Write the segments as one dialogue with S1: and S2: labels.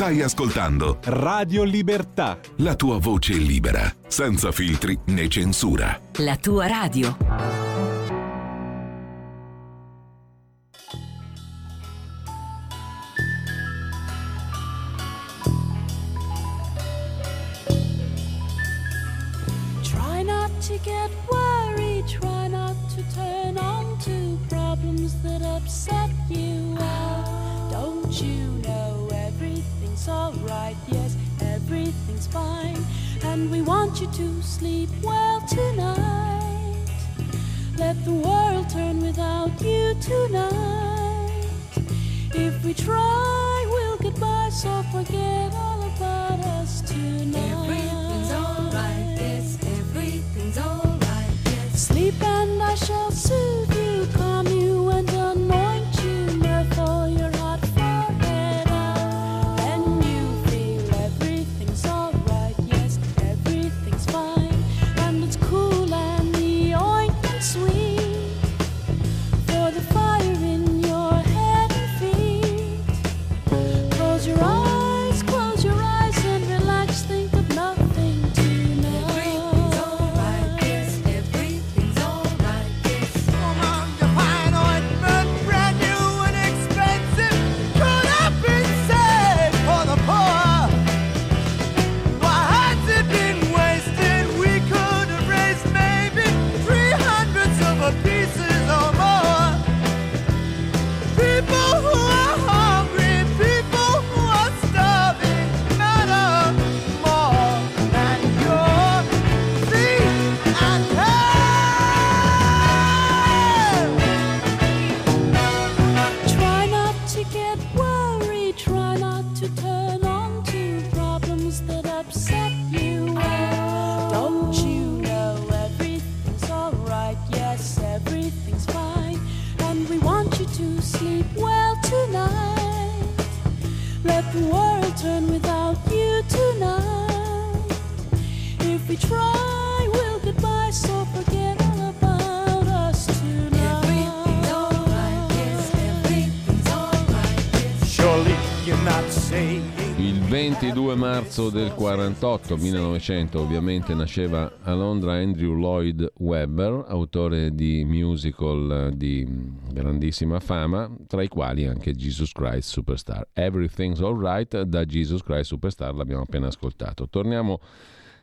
S1: Stai ascoltando
S2: Radio Libertà.
S1: la tua voce libera, senza filtri né censura.
S3: La tua radio.
S4: Try not to get worried, try not to turn on to problems that upset you. Well, don't you everything's alright? Yes, everything's fine. And we want you to sleep well tonight. Let the world turn without you tonight. If we try, we'll get by, so forget all about us tonight.
S5: Everything's alright, yes, everything's alright, yes.
S4: Sleep and I shall soothe
S6: marzo del 48, 1900, ovviamente nasceva a Londra Andrew Lloyd Webber, autore di musical di grandissima fama, tra i quali anche Jesus Christ Superstar. Everything's Alright da Jesus Christ Superstar l'abbiamo appena ascoltato. Torniamo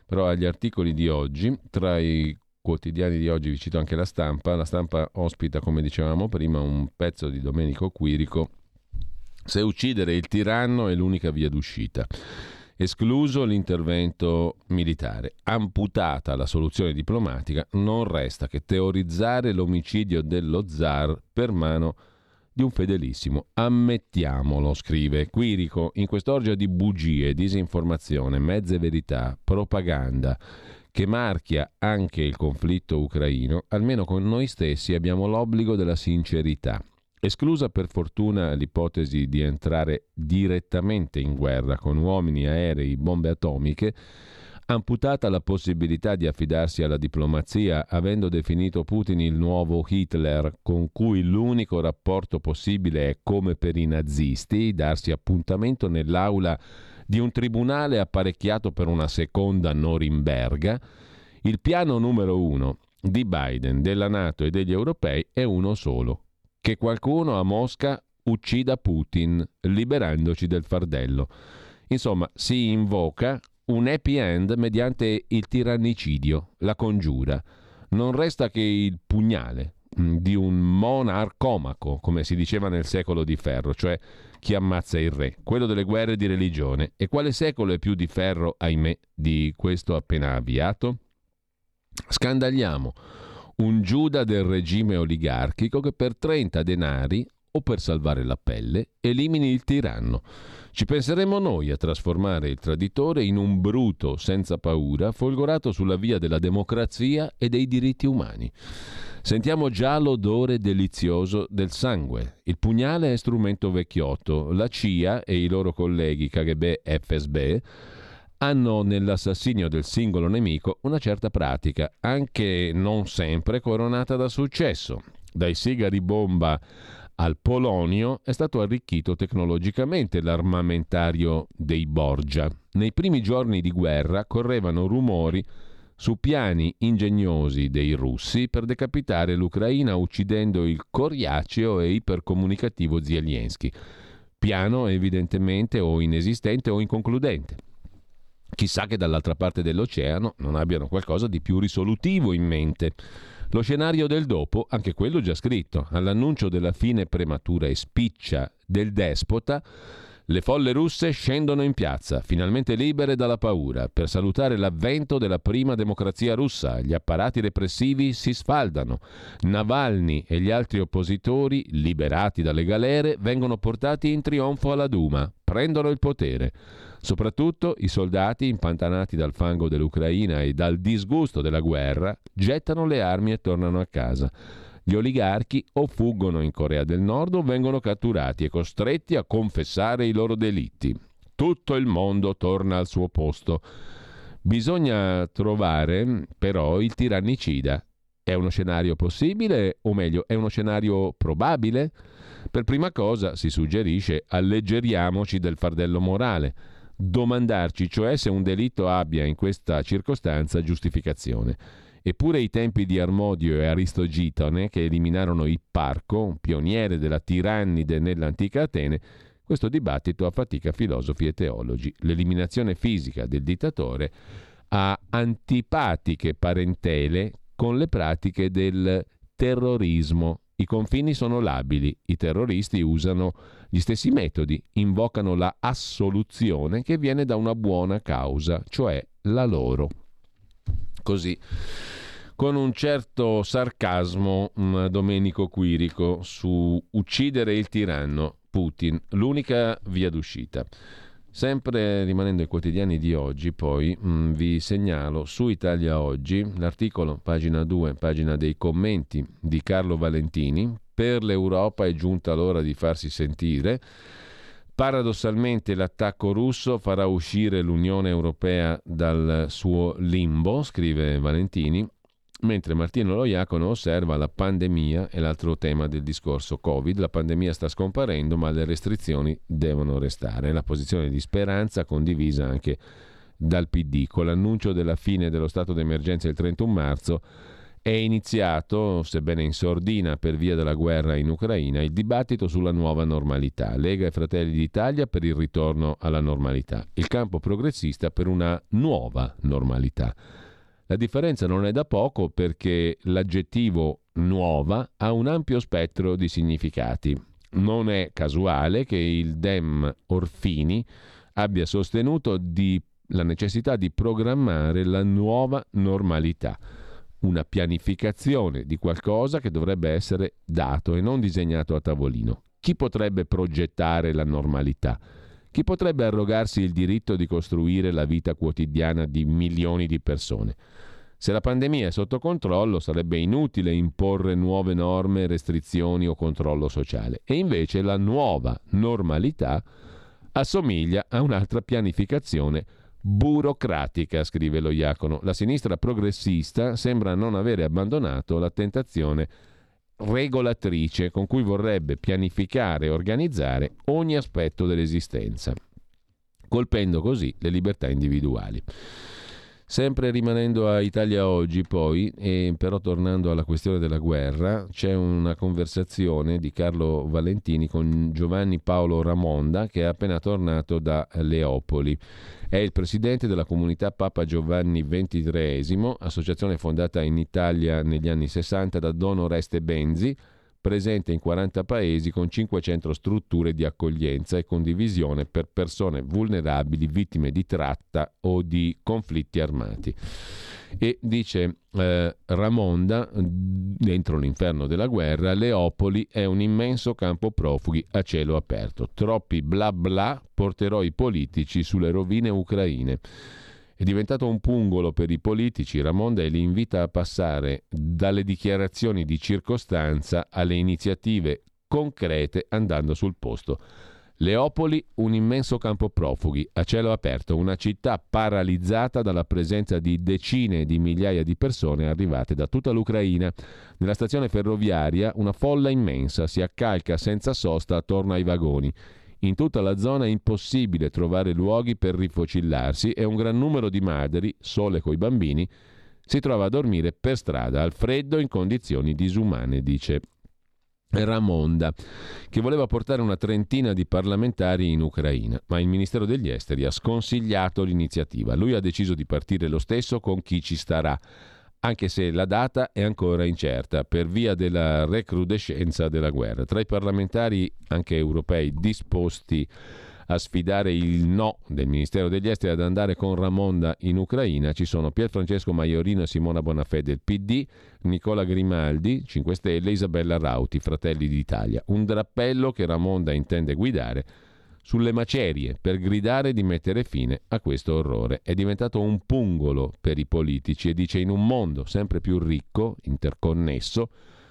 S6: però agli articoli di oggi, tra i quotidiani di oggi vi cito anche la stampa, la stampa ospita come dicevamo prima un pezzo di Domenico Quirico se uccidere il tiranno è l'unica via d'uscita. Escluso l'intervento militare, amputata la soluzione diplomatica, non resta che teorizzare l'omicidio dello zar per mano di un fedelissimo. Ammettiamolo, scrive Quirico, in quest'orgia di bugie, disinformazione, mezze verità, propaganda che marchia anche il conflitto ucraino, almeno con noi stessi abbiamo l'obbligo della sincerità. Esclusa per fortuna l'ipotesi di entrare direttamente in guerra con uomini, aerei, bombe atomiche, amputata la possibilità di affidarsi alla diplomazia, avendo definito Putin il nuovo Hitler, con cui l'unico rapporto possibile è come per i nazisti, darsi appuntamento nell'aula di un tribunale apparecchiato per una seconda Norimberga, il piano numero uno di Biden, della Nato e degli europei è uno solo, che qualcuno a Mosca uccida Putin, liberandoci del fardello. Insomma, si invoca un happy end mediante il tirannicidio, la congiura. Non resta che il pugnale mh, di un monarcomaco, come si diceva nel secolo di ferro, cioè chi ammazza il re, quello delle guerre di religione. E quale secolo è più di ferro, ahimè, di questo appena avviato? Scandagliamo un Giuda del regime oligarchico che per 30 denari o per salvare la pelle elimini il tiranno. Ci penseremo noi a trasformare il traditore in un bruto senza paura, folgorato sulla via della democrazia e dei diritti umani. Sentiamo già l'odore delizioso del sangue. Il pugnale è strumento vecchiotto. La CIA e i loro colleghi KGB FSB hanno nell'assassinio del singolo nemico una certa pratica, anche non sempre coronata da successo. Dai sigari bomba al Polonio è stato arricchito tecnologicamente l'armamentario dei Borgia. Nei primi giorni di guerra correvano rumori su piani ingegnosi dei russi per decapitare l'Ucraina uccidendo il coriaceo e ipercomunicativo Zelensky. Piano evidentemente o inesistente o inconcludente. Chissà che dall'altra parte dell'oceano non abbiano qualcosa di più risolutivo in mente. Lo scenario del dopo, anche quello già scritto, all'annuncio della fine prematura e spiccia del despota, le folle russe scendono in piazza, finalmente libere dalla paura, per salutare l'avvento della prima democrazia russa. Gli apparati repressivi si sfaldano. Navalny e gli altri oppositori, liberati dalle galere, vengono portati in trionfo alla Duma, prendono il potere. Soprattutto i soldati, impantanati dal fango dell'Ucraina e dal disgusto della guerra, gettano le armi e tornano a casa. Gli oligarchi o fuggono in Corea del Nord o vengono catturati e costretti a confessare i loro delitti. Tutto il mondo torna al suo posto. Bisogna trovare però il tirannicida. È uno scenario possibile o meglio, è uno scenario probabile? Per prima cosa si suggerisce alleggeriamoci del fardello morale domandarci cioè se un delitto abbia in questa circostanza giustificazione. Eppure i tempi di Armodio e Aristogitone, che eliminarono Ipparco, pioniere della tirannide nell'antica Atene, questo dibattito affatica filosofi e teologi. L'eliminazione fisica del dittatore ha antipatiche parentele con le pratiche del terrorismo. I confini sono labili, i terroristi usano gli stessi metodi, invocano la assoluzione che viene da una buona causa, cioè la loro. Così con un certo sarcasmo mm, Domenico Quirico su uccidere il tiranno Putin, l'unica via d'uscita. Sempre rimanendo ai quotidiani di oggi, poi mh, vi segnalo su Italia Oggi l'articolo, pagina 2, pagina dei commenti di Carlo Valentini. Per l'Europa è giunta l'ora di farsi sentire. Paradossalmente l'attacco russo farà uscire l'Unione Europea dal suo limbo, scrive Valentini, mentre Martino Loiacono osserva la pandemia è l'altro tema del discorso Covid. La pandemia sta scomparendo, ma le restrizioni devono restare. La posizione di speranza condivisa anche dal PD. Con l'annuncio della fine dello stato d'emergenza il 31 marzo è iniziato, sebbene in sordina per via della guerra in Ucraina, il dibattito sulla nuova normalità. Lega e Fratelli d'Italia per il ritorno alla normalità, il campo progressista per una nuova normalità. La differenza non è da poco perché l'aggettivo nuova ha un ampio spettro di significati. Non è casuale che il Dem Orfini abbia sostenuto la necessità di programmare la nuova normalità, una pianificazione di qualcosa che dovrebbe essere dato e non disegnato a tavolino. Chi potrebbe progettare la normalità? Chi potrebbe arrogarsi il diritto di costruire la vita quotidiana di milioni di persone? Se la pandemia è sotto controllo sarebbe inutile imporre nuove norme, restrizioni o controllo sociale. E invece la nuova normalità assomiglia a un'altra pianificazione burocratica, scrive lo Iacono. La sinistra progressista sembra non avere abbandonato la tentazione regolatrice con cui vorrebbe pianificare e organizzare ogni aspetto dell'esistenza, colpendo così le libertà individuali. Sempre rimanendo a Italia oggi, poi, e però tornando alla questione della guerra, c'è una conversazione di Carlo Valentini con Giovanni Paolo Ramonda, che è appena tornato da Leopoli. È il presidente della comunità Papa Giovanni XXIII, associazione fondata in Italia negli anni 60 da Don Oreste Benzi, presente in 40 paesi con 500 strutture di accoglienza e condivisione per persone vulnerabili, vittime di tratta o di conflitti armati. E dice eh, Ramonda, dentro l'inferno della guerra, Leopoli è un immenso campo profughi a cielo aperto. Troppi bla bla porterò i politici sulle rovine ucraine. È diventato un pungolo per i politici, Ramonda li invita a passare dalle dichiarazioni di circostanza alle iniziative concrete andando sul posto. Leopoli, un immenso campo profughi, a cielo aperto, una città paralizzata dalla presenza di decine di migliaia di persone arrivate da tutta l'Ucraina. Nella stazione ferroviaria una folla immensa si accalca senza sosta attorno ai vagoni. In tutta la zona è impossibile trovare luoghi per rifocillarsi e un gran numero di madri, sole coi bambini, si trova a dormire per strada al freddo in condizioni disumane, dice Ramonda, che voleva portare una trentina di parlamentari in Ucraina, ma il Ministero degli Esteri ha sconsigliato l'iniziativa. Lui ha deciso di partire lo stesso con chi ci starà, anche se la data è ancora incerta per via della recrudescenza della guerra. Tra i parlamentari, anche europei, disposti a sfidare il no del Ministero degli Esteri ad andare con Ramonda in Ucraina ci sono Pierfrancesco Maiorino e Simona Bonafè del PD, Nicola Grimaldi, 5 Stelle, Isabella Rauti, Fratelli d'Italia. Un drappello che Ramonda intende guidare sulle macerie per gridare di mettere fine a questo orrore. È diventato un pungolo per i politici e dice in un mondo sempre più ricco, interconnesso,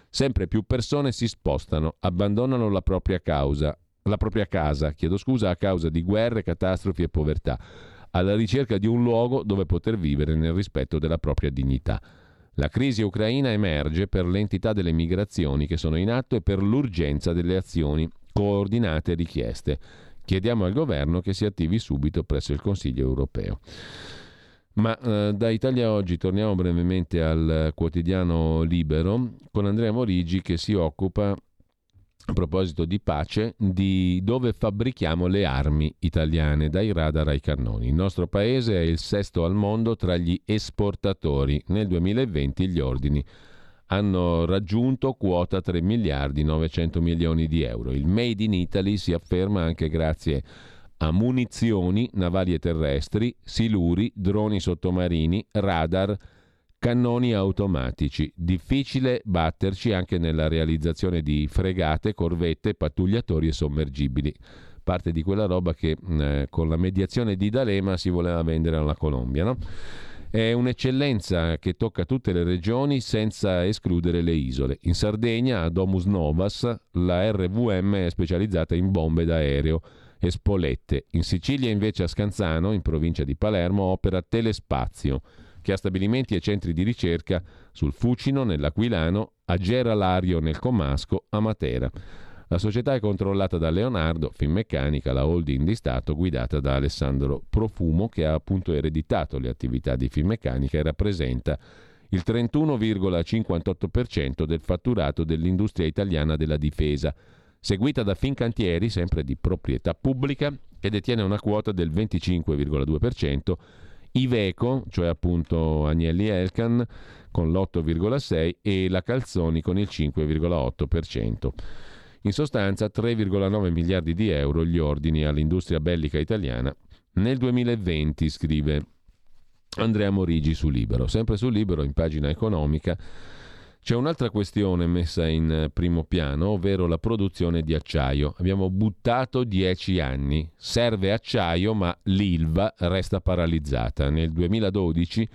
S6: sempre più persone si spostano, abbandonano la propria causa, la propria casa, chiedo scusa, a causa di guerre, catastrofi e povertà, alla ricerca di un luogo dove poter vivere nel rispetto della propria dignità. La crisi ucraina emerge per l'entità delle migrazioni che sono in atto e per l'urgenza delle azioni coordinate e richieste. Chiediamo al governo che si attivi subito presso il Consiglio europeo. Ma eh, da Italia Oggi torniamo brevemente al quotidiano Libero con Andrea Morigi che si occupa a proposito di pace, di dove fabbrichiamo le armi italiane, dai radar ai cannoni. Il nostro paese è il sesto al mondo tra gli esportatori. Nel 2020 gli ordini hanno raggiunto quota 3 miliardi 900 milioni di euro. Il Made in Italy si afferma anche grazie a munizioni navali e terrestri, siluri, droni sottomarini, radar, cannoni automatici. Difficile batterci anche nella realizzazione di fregate, corvette, pattugliatori e sommergibili. Parte di quella roba che eh, con la mediazione di D'Alema si voleva vendere alla Colombia. No? È un'eccellenza che tocca tutte le regioni senza escludere le isole. In Sardegna, a Domus Novas, la RVM è specializzata in bombe d'aereo e spolette. In Sicilia, invece, a Scanzano, in provincia di Palermo, opera Telespazio che ha stabilimenti e centri di ricerca sul Fucino, nell'Aquilano, a Geralario nel Comasco, a Matera. La società è controllata da Leonardo, Finmeccanica, la holding di Stato guidata da Alessandro Profumo che ha appunto ereditato le attività di Finmeccanica e rappresenta il 31,58% del fatturato dell'industria italiana della difesa, seguita da Fincantieri, sempre di proprietà pubblica, che detiene una quota del 25,2%, Iveco, cioè appunto Agnelli Elkan con l'8,6 e la Calzoni con il 5,8%. In sostanza 3,9 miliardi di euro gli ordini all'industria bellica italiana nel 2020, scrive Andrea Morigi su Libero. Sempre su Libero, in pagina economica, c'è un'altra questione messa in primo piano, ovvero la produzione di acciaio. Abbiamo buttato dieci anni, serve acciaio ma l'ILVA resta paralizzata. Nel 2012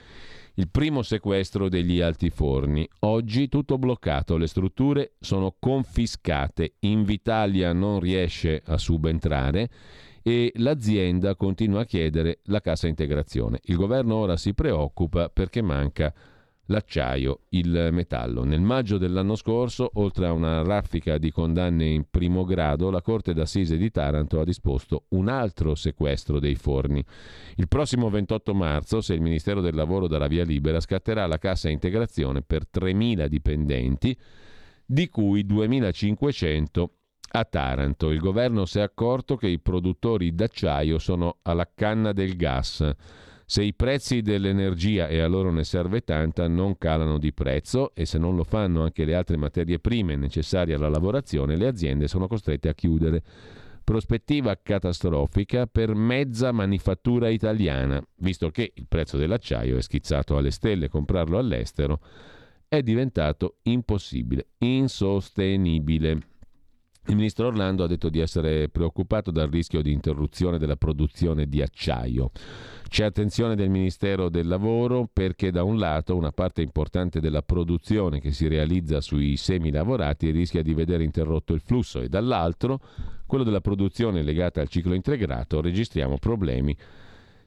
S6: il primo sequestro degli altiforni. Oggi tutto bloccato, le strutture sono confiscate, Invitalia non riesce a subentrare e l'azienda continua a chiedere la cassa integrazione. Il governo ora si preoccupa perché manca l'acciaio, il metallo. Nel maggio dell'anno scorso, oltre a una raffica di condanne in primo grado, la Corte d'Assise di Taranto ha disposto un altro sequestro dei forni. Il prossimo 28 marzo, se il Ministero del Lavoro darà via libera, scatterà la cassa integrazione per 3.000 dipendenti, di cui 2.500 a Taranto. Il governo si è accorto che i produttori d'acciaio sono alla canna del gas se i prezzi dell'energia, e a loro ne serve tanta, non calano di prezzo e se non lo fanno anche le altre materie prime necessarie alla lavorazione, le aziende sono costrette a chiudere. Prospettiva catastrofica per mezza manifattura italiana, visto che il prezzo dell'acciaio è schizzato alle stelle, comprarlo all'estero è diventato impossibile, insostenibile. Il ministro Orlando ha detto di essere preoccupato dal rischio di interruzione della produzione di acciaio. C'è attenzione del Ministero del Lavoro perché da un lato una parte importante della produzione che si realizza sui semi lavorati rischia di vedere interrotto il flusso e dall'altro quello della produzione legata al ciclo integrato registriamo problemi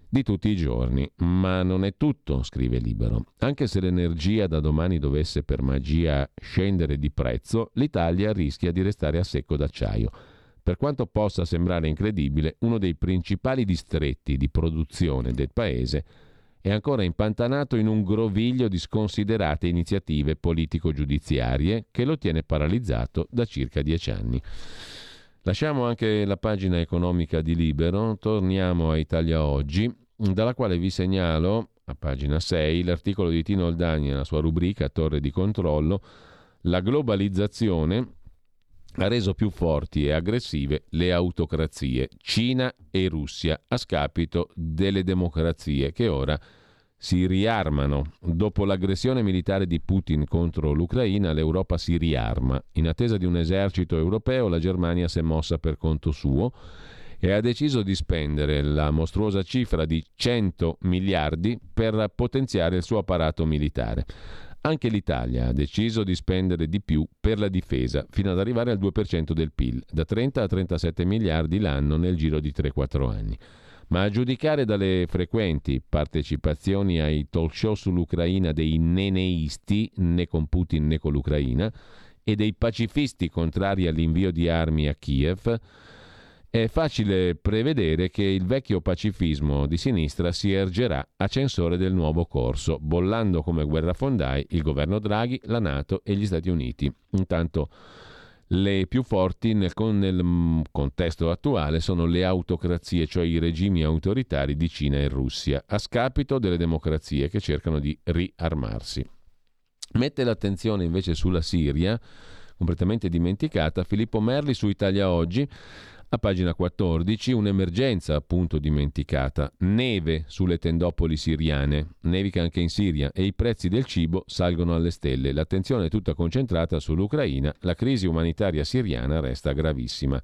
S6: di tutti i giorni. Ma non è tutto, scrive Libero. Anche se l'energia da domani dovesse per magia scendere di prezzo, l'Italia rischia di restare a secco d'acciaio. Per quanto possa sembrare incredibile, uno dei principali distretti di produzione del paese è ancora impantanato in un groviglio di sconsiderate iniziative politico-giudiziarie che lo tiene paralizzato da circa dieci anni. Lasciamo anche la pagina economica di Libero, torniamo a Italia Oggi, dalla quale vi segnalo, a pagina 6, l'articolo di Tino Oldani nella sua rubrica Torre di controllo, la globalizzazione ha reso più forti e aggressive le autocrazie, Cina e Russia, a scapito delle democrazie che ora si riarmano. Dopo l'aggressione militare di Putin contro l'Ucraina, l'Europa si riarma. In attesa di un esercito europeo, la Germania si è mossa per conto suo e ha deciso di spendere la mostruosa cifra di 100 miliardi per potenziare il suo apparato militare. Anche l'Italia ha deciso di spendere di più per la difesa, fino ad arrivare al 2% del PIL, da 30 a 37 miliardi l'anno nel giro di 3-4 anni. Ma a giudicare dalle frequenti partecipazioni ai talk show sull'Ucraina dei neneisti, né con Putin né con l'Ucraina, e dei pacifisti contrari all'invio di armi a Kiev, è facile prevedere che il vecchio pacifismo di sinistra si ergerà a censore del nuovo corso, bollando come guerrafondai il governo Draghi, la Nato e gli Stati Uniti. Intanto le più forti nel, nel mm, contesto attuale sono le autocrazie, cioè i regimi autoritari di Cina e Russia, a scapito delle democrazie che cercano di riarmarsi. Mette l'attenzione invece sulla Siria, completamente dimenticata, Filippo Merli su Italia Oggi a pagina 14, un'emergenza appunto dimenticata, neve sulle tendopoli siriane, nevica anche in Siria e i prezzi del cibo salgono alle stelle. L'attenzione è tutta concentrata sull'Ucraina, la crisi umanitaria siriana resta gravissima.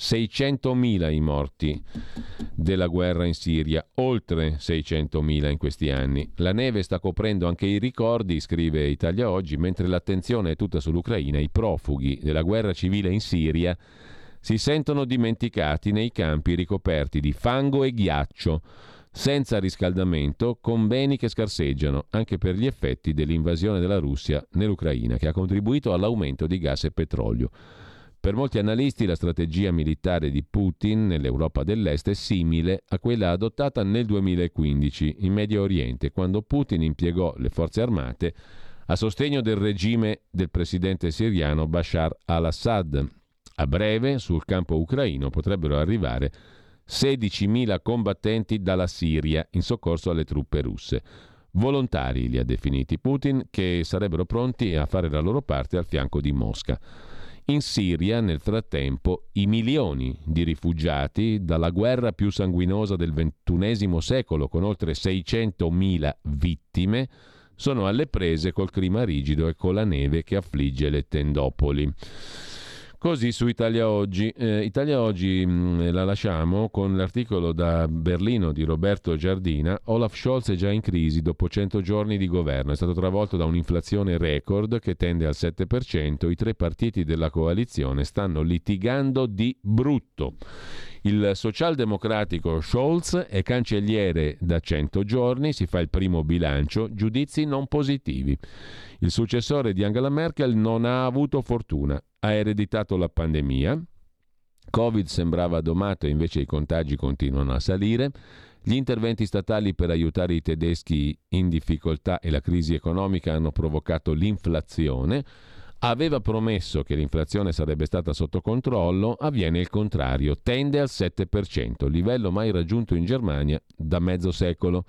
S6: 600.000 i morti della guerra in Siria, oltre 600.000 in questi anni. La neve sta coprendo anche i ricordi, scrive Italia Oggi, mentre l'attenzione è tutta sull'Ucraina, i profughi della guerra civile in Siria si sentono dimenticati nei campi ricoperti di fango e ghiaccio, senza riscaldamento, con beni che scarseggiano, anche per gli effetti dell'invasione della Russia nell'Ucraina, che ha contribuito all'aumento di gas e petrolio. Per molti analisti la strategia militare di Putin nell'Europa dell'Est è simile a quella adottata nel 2015 in Medio Oriente, quando Putin impiegò le forze armate a sostegno del regime del presidente siriano Bashar al-Assad, a breve sul campo ucraino potrebbero arrivare 16.000 combattenti dalla Siria in soccorso alle truppe russe. Volontari li ha definiti Putin che sarebbero pronti a fare la loro parte al fianco di Mosca. In Siria, nel frattempo, i milioni di rifugiati dalla guerra più sanguinosa del XXI secolo, con oltre 600.000 vittime, sono alle prese col clima rigido e con la neve che affligge le tendopoli. Così su Italia Oggi. Eh, Italia Oggi mh, mm, la lasciamo con l'articolo da Berlino di Roberto Giardina. Olaf Scholz è già in crisi dopo 100 giorni di governo. È stato travolto da un'inflazione record che tende al 7%. I tre partiti della coalizione stanno litigando di brutto. Il socialdemocratico Scholz è cancelliere da 100 giorni, si fa il primo bilancio, giudizi non positivi. Il successore di Angela Merkel non ha avuto fortuna, ha ereditato la pandemia, Covid sembrava domato e invece i contagi continuano a salire, gli interventi statali per aiutare i tedeschi in difficoltà e la crisi economica hanno provocato l'inflazione, aveva promesso che l'inflazione sarebbe stata sotto controllo, avviene il contrario, tende al 7%, livello mai raggiunto in Germania da mezzo secolo.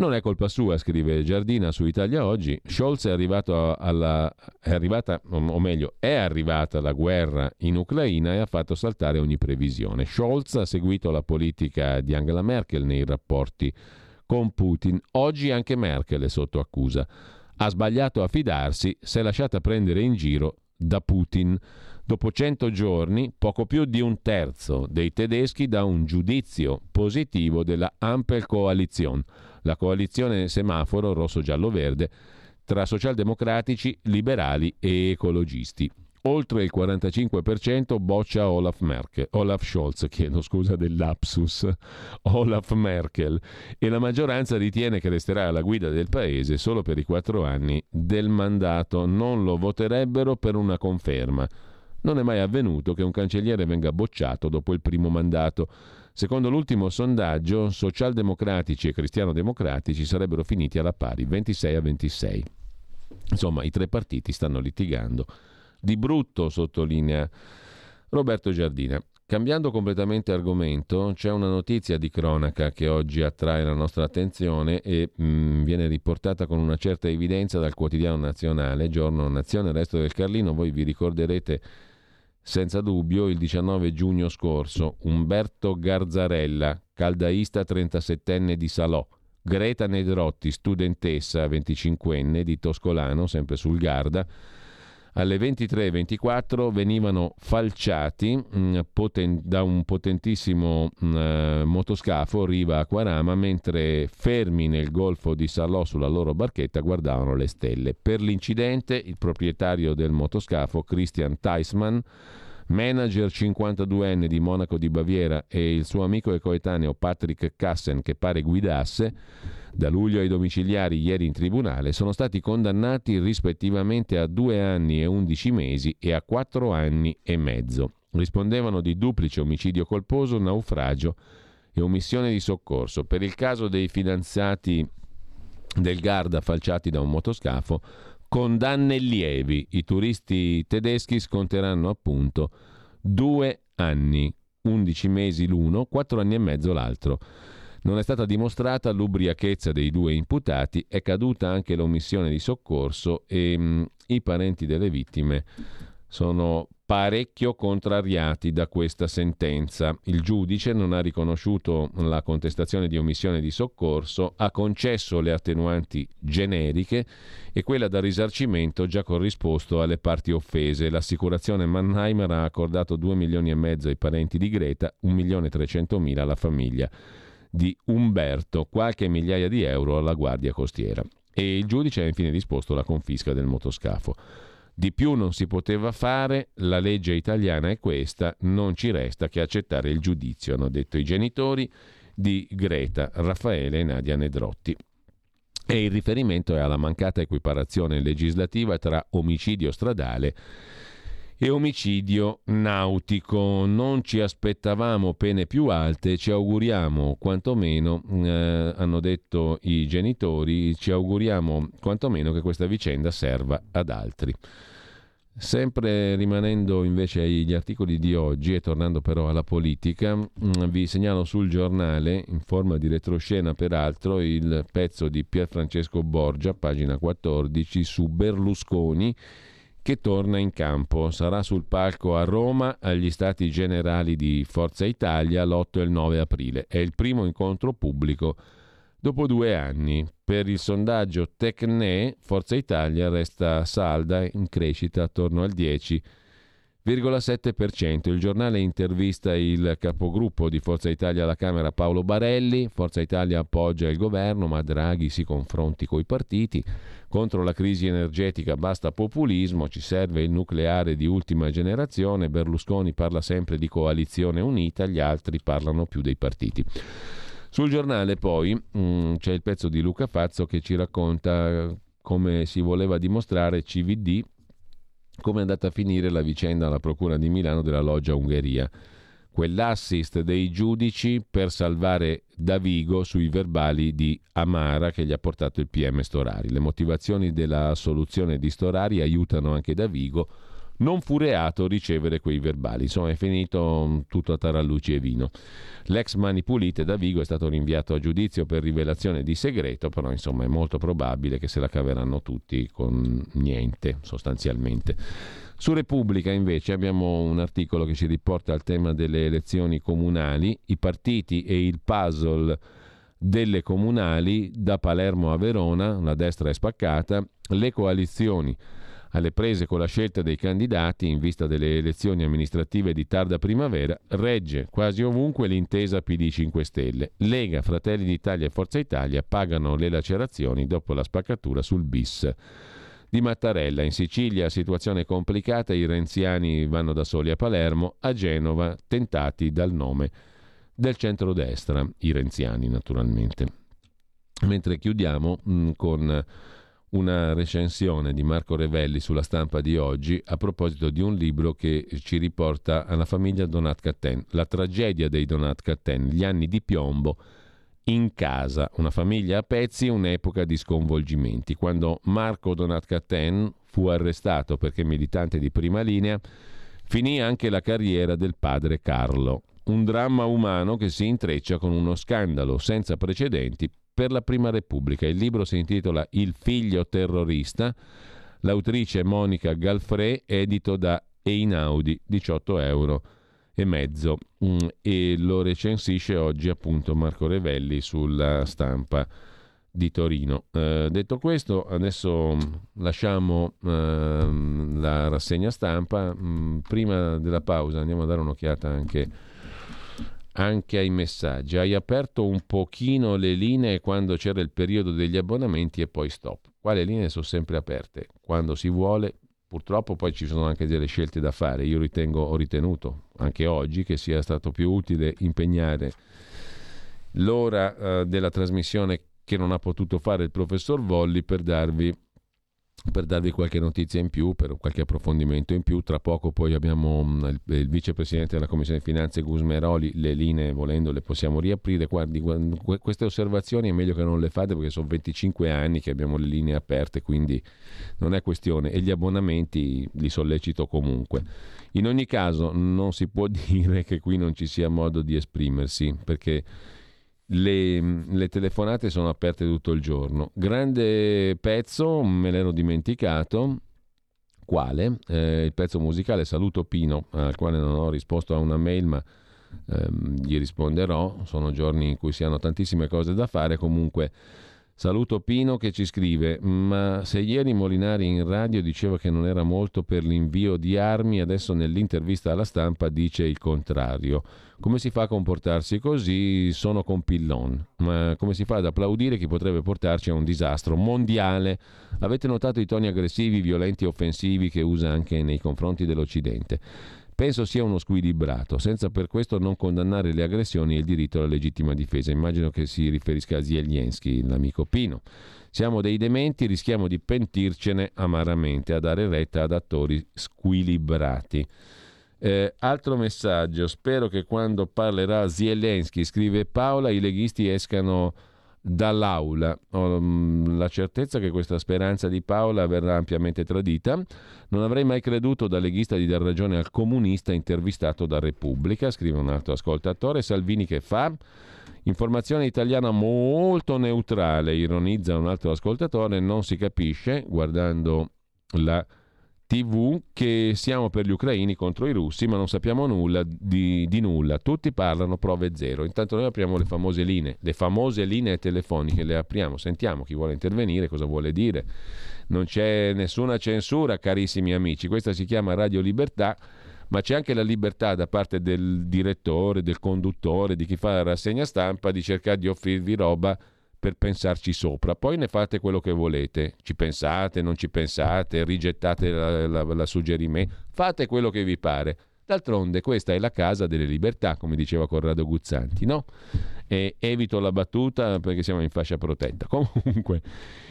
S6: Non è colpa sua, scrive Giardina su Italia Oggi. Scholz è, arrivato alla, è arrivata, o meglio, è arrivata la guerra in Ucraina e ha fatto saltare ogni previsione. Scholz ha seguito la politica di Angela Merkel nei rapporti con Putin. Oggi anche Merkel è sotto accusa. Ha sbagliato a fidarsi, si è lasciata prendere in giro da Putin. Dopo 100 giorni, poco più di un terzo dei tedeschi dà un giudizio positivo della Ampel Coalition, la coalizione semaforo rosso-giallo-verde tra socialdemocratici, liberali e ecologisti. Oltre il 45% boccia Olaf, Merkel, Olaf Scholz, chiedo scusa del lapsus, Olaf Merkel, e la maggioranza ritiene che resterà alla guida del paese solo per i quattro anni del mandato. Non lo voterebbero per una conferma. Non è mai avvenuto che un cancelliere venga bocciato dopo il primo mandato. Secondo l'ultimo sondaggio, socialdemocratici e cristiano-democratici sarebbero finiti alla pari, 26 a 26. Insomma, i tre partiti stanno litigando di brutto, sottolinea Roberto Giardina. Cambiando completamente argomento, c'è una notizia di cronaca che oggi attrae la nostra attenzione e mh, viene riportata con una certa evidenza dal quotidiano nazionale, giorno Nazione Resto del Carlino. Voi vi ricorderete senza dubbio il 19 giugno scorso Umberto Garzarella, caldaista 37enne di Salò, Greta Nedrotti, studentessa 25enne di Toscolano, sempre sul Garda, alle 23.24 venivano falciati mh, mm, poten- da un potentissimo mh, mm, motoscafo Riva Aquarama mentre fermi nel golfo di Salò sulla loro barchetta guardavano le stelle. Per l'incidente il proprietario del motoscafo Christian Theismann manager 52enne di Monaco di Baviera e il suo amico e coetaneo Patrick Kassen che pare guidasse da luglio ai domiciliari ieri in tribunale sono stati condannati rispettivamente a due anni e undici mesi e a quattro anni e mezzo. Rispondevano di duplice omicidio colposo, naufragio e omissione di soccorso. Per il caso dei fidanzati del Garda falciati da un motoscafo, condanne lievi. I turisti tedeschi sconteranno appunto due anni, undici mesi l'uno, quattro anni e mezzo l'altro. Non è stata dimostrata l'ubriachezza dei due imputati, è caduta anche l'omissione di soccorso e mh, mm, i parenti delle vittime sono parecchio contrariati da questa sentenza. Il giudice non ha riconosciuto la contestazione di omissione di soccorso, ha concesso le attenuanti generiche e quella da risarcimento già corrisposto alle parti offese. L'assicurazione Mannheimer ha accordato 2 milioni e mezzo ai parenti di Greta, 1 milione e 300 mila alla famiglia di Umberto, qualche migliaia di euro alla Guardia Costiera. E il giudice ha infine disposto la confisca del motoscafo. Di più non si poteva fare, la legge italiana è questa, non ci resta che accettare il giudizio, hanno detto i genitori di Greta, Raffaele e Nadia Nedrotti. E il riferimento è alla mancata equiparazione legislativa tra omicidio stradale e omicidio nautico. Non ci aspettavamo pene più alte, ci auguriamo quantomeno, eh, hanno detto i genitori, ci auguriamo quantomeno che questa vicenda serva ad altri. Sempre rimanendo invece agli articoli di oggi e tornando però alla politica, mm, vi segnalo sul giornale, in forma di retroscena peraltro, il pezzo di Pierfrancesco Borgia, pagina 14, su Berlusconi che torna in campo. Sarà sul palco a Roma agli Stati Generali di Forza Italia l'8 e il 9 aprile. È il primo incontro pubblico dopo due anni. Per il sondaggio Tecne, Forza Italia resta salda in crescita attorno al 10 0,7%. Il giornale intervista il capogruppo di Forza Italia alla Camera Paolo Barelli. Forza Italia appoggia il governo, ma Draghi si confronti coi partiti. Contro la crisi energetica basta populismo, ci serve il nucleare di ultima generazione. Berlusconi parla sempre di coalizione unita, gli altri parlano più dei partiti. Sul giornale poi mh, mm, c'è il pezzo di Luca Fazzo che ci racconta come si voleva dimostrare CVD come è andata a finire la vicenda alla Procura di Milano della Loggia Ungheria. Quell'assist dei giudici per salvare Davigo sui verbali di Amara che gli ha portato il PM Storari. Le motivazioni della soluzione di Storari aiutano anche Davigo non fu reato ricevere quei verbali. Insomma, è finito mm, tutto a taralluci e vino. L'ex Mani Pulite da Vigo è stato rinviato a giudizio per rivelazione di segreto, però insomma è molto probabile che se la caveranno tutti con niente, sostanzialmente. Su Repubblica invece abbiamo un articolo che ci riporta al tema delle elezioni comunali, i partiti e il puzzle delle comunali da Palermo a Verona, la destra è spaccata, le coalizioni alle prese con la scelta dei candidati in vista delle elezioni amministrative di tarda primavera, regge quasi ovunque l'intesa PD 5 Stelle. Lega, Fratelli d'Italia e Forza Italia pagano le lacerazioni dopo la spaccatura sul bis di Mattarella. In Sicilia situazione complicata, i renziani vanno da soli a Palermo, a Genova tentati dal nome del centrodestra, i renziani naturalmente. Mentre chiudiamo mh, con una recensione di Marco Revelli sulla stampa di oggi a proposito di un libro che ci riporta alla famiglia Donat Catten, la tragedia dei Donat Catten, gli anni di piombo in casa, una famiglia a pezzi, un'epoca di sconvolgimenti. Quando Marco Donat Catten fu arrestato perché militante di prima linea, finì anche la carriera del padre Carlo. Un dramma umano che si intreccia con uno scandalo senza precedenti per la Prima Repubblica. Il libro si intitola Il figlio terrorista, l'autrice Monica Galfré, edito da Einaudi, 18 euro e mezzo mm, e lo recensisce oggi appunto Marco Revelli sulla stampa di Torino. Eh, detto questo, adesso mm, lasciamo eh, la rassegna stampa. Mm, prima della pausa andiamo a dare un'occhiata anche anche ai messaggi. Hai aperto un pochino le linee quando c'era il periodo degli abbonamenti e poi stop. Qua le linee sono sempre aperte, quando si vuole. Purtroppo poi ci sono anche delle scelte da fare. Io ritengo, ho ritenuto anche oggi che sia stato più utile impegnare l'ora eh, della trasmissione che non ha potuto fare il professor Volli per darvi per darvi qualche notizia in più, per qualche approfondimento in più. Tra poco poi abbiamo mm, il, il vicepresidente della Commissione Finanze Gusmeroli, le linee volendo le possiamo riaprire. Guardi, queste osservazioni è meglio che non le fate perché sono 25 anni che abbiamo le linee aperte, quindi non è questione. E gli abbonamenti li sollecito comunque. In ogni caso non si può dire che qui non ci sia modo di esprimersi, perché le, le, telefonate sono aperte tutto il giorno. Grande pezzo, me l'ero dimenticato. Quale? Eh, il pezzo musicale Saluto Pino, al quale non ho risposto a una mail, ma ehm, gli risponderò. Sono giorni in cui si hanno tantissime cose da fare. Comunque Saluto Pino che ci scrive, ma se ieri Molinari in radio diceva che non era molto per l'invio di armi, adesso nell'intervista alla stampa dice il contrario. Come si fa a comportarsi così? Sono con Pillon. Ma come si fa ad applaudire chi potrebbe portarci a un disastro mondiale? Avete notato i toni aggressivi, violenti e offensivi che usa anche nei confronti dell'Occidente? Penso sia uno squilibrato, senza per questo non condannare le aggressioni e il diritto alla legittima difesa. Immagino che si riferisca a Zelensky, l'amico Pino. Siamo dei dementi, rischiamo di pentircene amaramente a dare retta ad attori squilibrati. Eh, altro messaggio, spero che quando parlerà Zelensky, scrive Paola, i leghisti escano dall'aula. Ho mm, la certezza che questa speranza di Paola verrà ampiamente tradita. Non avrei mai creduto da leghista di dar ragione al comunista intervistato da Repubblica, scrive un altro ascoltatore. Salvini che fa? Informazione italiana molto neutrale, ironizza un altro ascoltatore, non si capisce guardando la TV che siamo per gli ucraini contro i russi, ma non sappiamo nulla di, di, nulla. Tutti parlano prove zero. Intanto noi apriamo le famose linee, le famose linee telefoniche le apriamo, sentiamo chi vuole intervenire, cosa vuole dire. Non c'è nessuna censura, carissimi amici. Questa si chiama Radio Libertà, ma c'è anche la libertà da parte del direttore, del conduttore, di chi fa la rassegna stampa di cercare di offrirvi roba per pensarci sopra. Poi ne fate quello che volete. Ci pensate, non ci pensate, rigettate la, la, la suggerimento, fate quello che vi pare. D'altronde questa è la casa delle libertà, come diceva Corrado Guzzanti, no? E evito la battuta perché siamo in fascia protetta. Comunque,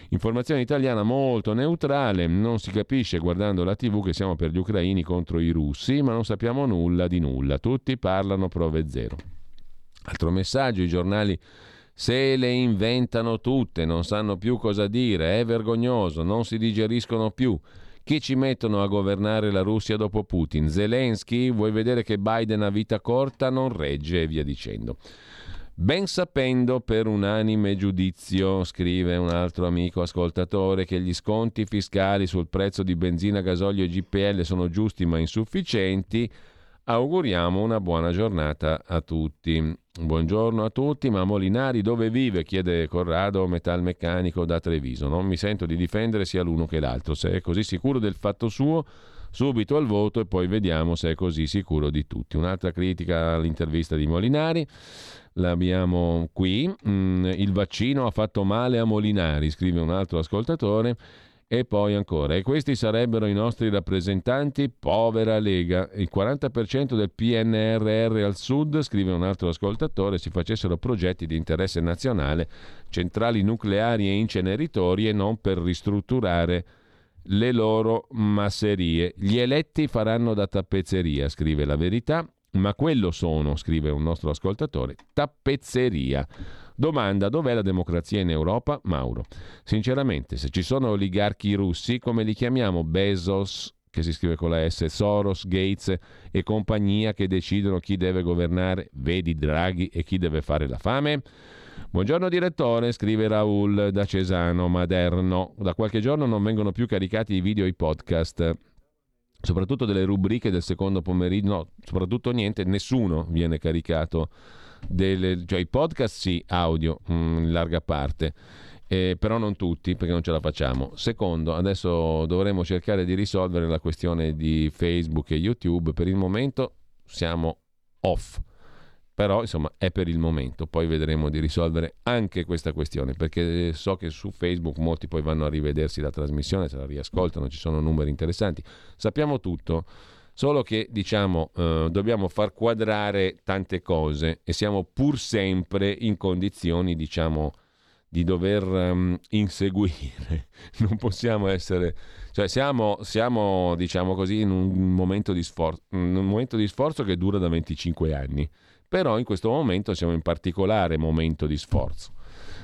S6: informazione italiana molto neutrale, non si capisce guardando la TV che siamo per gli ucraini contro i russi, ma non sappiamo nulla di nulla. Tutti parlano prove zero. Altro messaggio, i giornali se le inventano tutte, non sanno più cosa dire, è vergognoso, non si digeriscono più. Chi ci mettono a governare la Russia dopo Putin? Zelensky? Vuoi vedere che Biden ha vita corta? Non regge e via dicendo. Ben sapendo per unanime giudizio, scrive un altro amico ascoltatore, che gli sconti fiscali sul prezzo di benzina, gasolio e GPL sono giusti ma insufficienti, auguriamo una buona giornata a tutti. Buongiorno a tutti, ma Molinari dove vive? chiede Corrado, metalmeccanico da Treviso. Non mi sento di difendere sia l'uno che l'altro. Se è così sicuro del fatto suo, subito al voto e poi vediamo se è così sicuro di tutti. Un'altra critica all'intervista di Molinari. L'abbiamo qui. Mm, il vaccino ha fatto male a Molinari, scrive un altro ascoltatore. E poi ancora, e questi sarebbero i nostri rappresentanti? Povera Lega. Il 40% del PNRR al sud, scrive un altro ascoltatore, si facessero progetti di interesse nazionale, centrali nucleari e inceneritori e non per ristrutturare le loro masserie. Gli eletti faranno da tappezzeria, scrive la verità, ma quello sono, scrive un nostro ascoltatore, tappezzeria. Domanda dov'è la democrazia in Europa? Mauro. Sinceramente, se ci sono oligarchi russi, come li chiamiamo Bezos, che si scrive con la S, Soros, Gates e compagnia che decidono chi deve governare, vedi Draghi e chi deve fare la fame? Buongiorno direttore, scrive Raul da Cesano, Maderno. Da qualche giorno non vengono più caricati i video e i podcast, soprattutto delle rubriche del secondo pomeriggio, no, soprattutto niente, nessuno viene caricato delle, cioè i podcast sì, audio mm, in larga parte, eh, però non tutti perché non ce la facciamo. Secondo, adesso dovremo cercare di risolvere la questione di Facebook e YouTube, per il momento siamo off. Però insomma è per il momento, poi vedremo di risolvere anche questa questione, perché so che su Facebook molti poi vanno a rivedersi la trasmissione, se la riascoltano, ci sono numeri interessanti. Sappiamo tutto, Solo che diciamo eh, dobbiamo far quadrare tante cose e siamo pur sempre in condizioni diciamo di dover um, inseguire. Non possiamo essere, cioè siamo, siamo diciamo così in un momento, di sforzo, un momento di sforzo che dura da 25 anni. Però in questo momento siamo in particolare momento di sforzo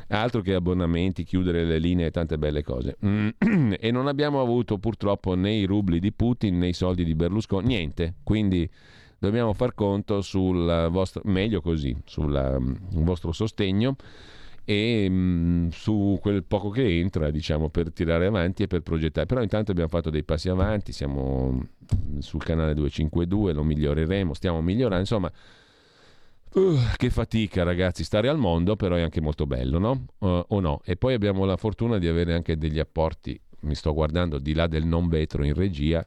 S6: altro che abbonamenti, chiudere le linee e tante belle cose. e non abbiamo avuto purtroppo né i rubli di Putin né i soldi di Berlusconi, niente. Quindi dobbiamo far conto sul vostro, meglio così, sul mm, vostro sostegno e mh, mm, su quel poco che entra, diciamo, per tirare avanti e per progettare. Però intanto abbiamo fatto dei passi avanti, siamo mm, sul canale 252, lo miglioreremo, stiamo migliorando, insomma Uh, che fatica ragazzi, stare al mondo però è anche molto bello, no? Uh, o no? E poi abbiamo la fortuna di avere anche degli apporti, mi sto guardando di là del non vetro in regia,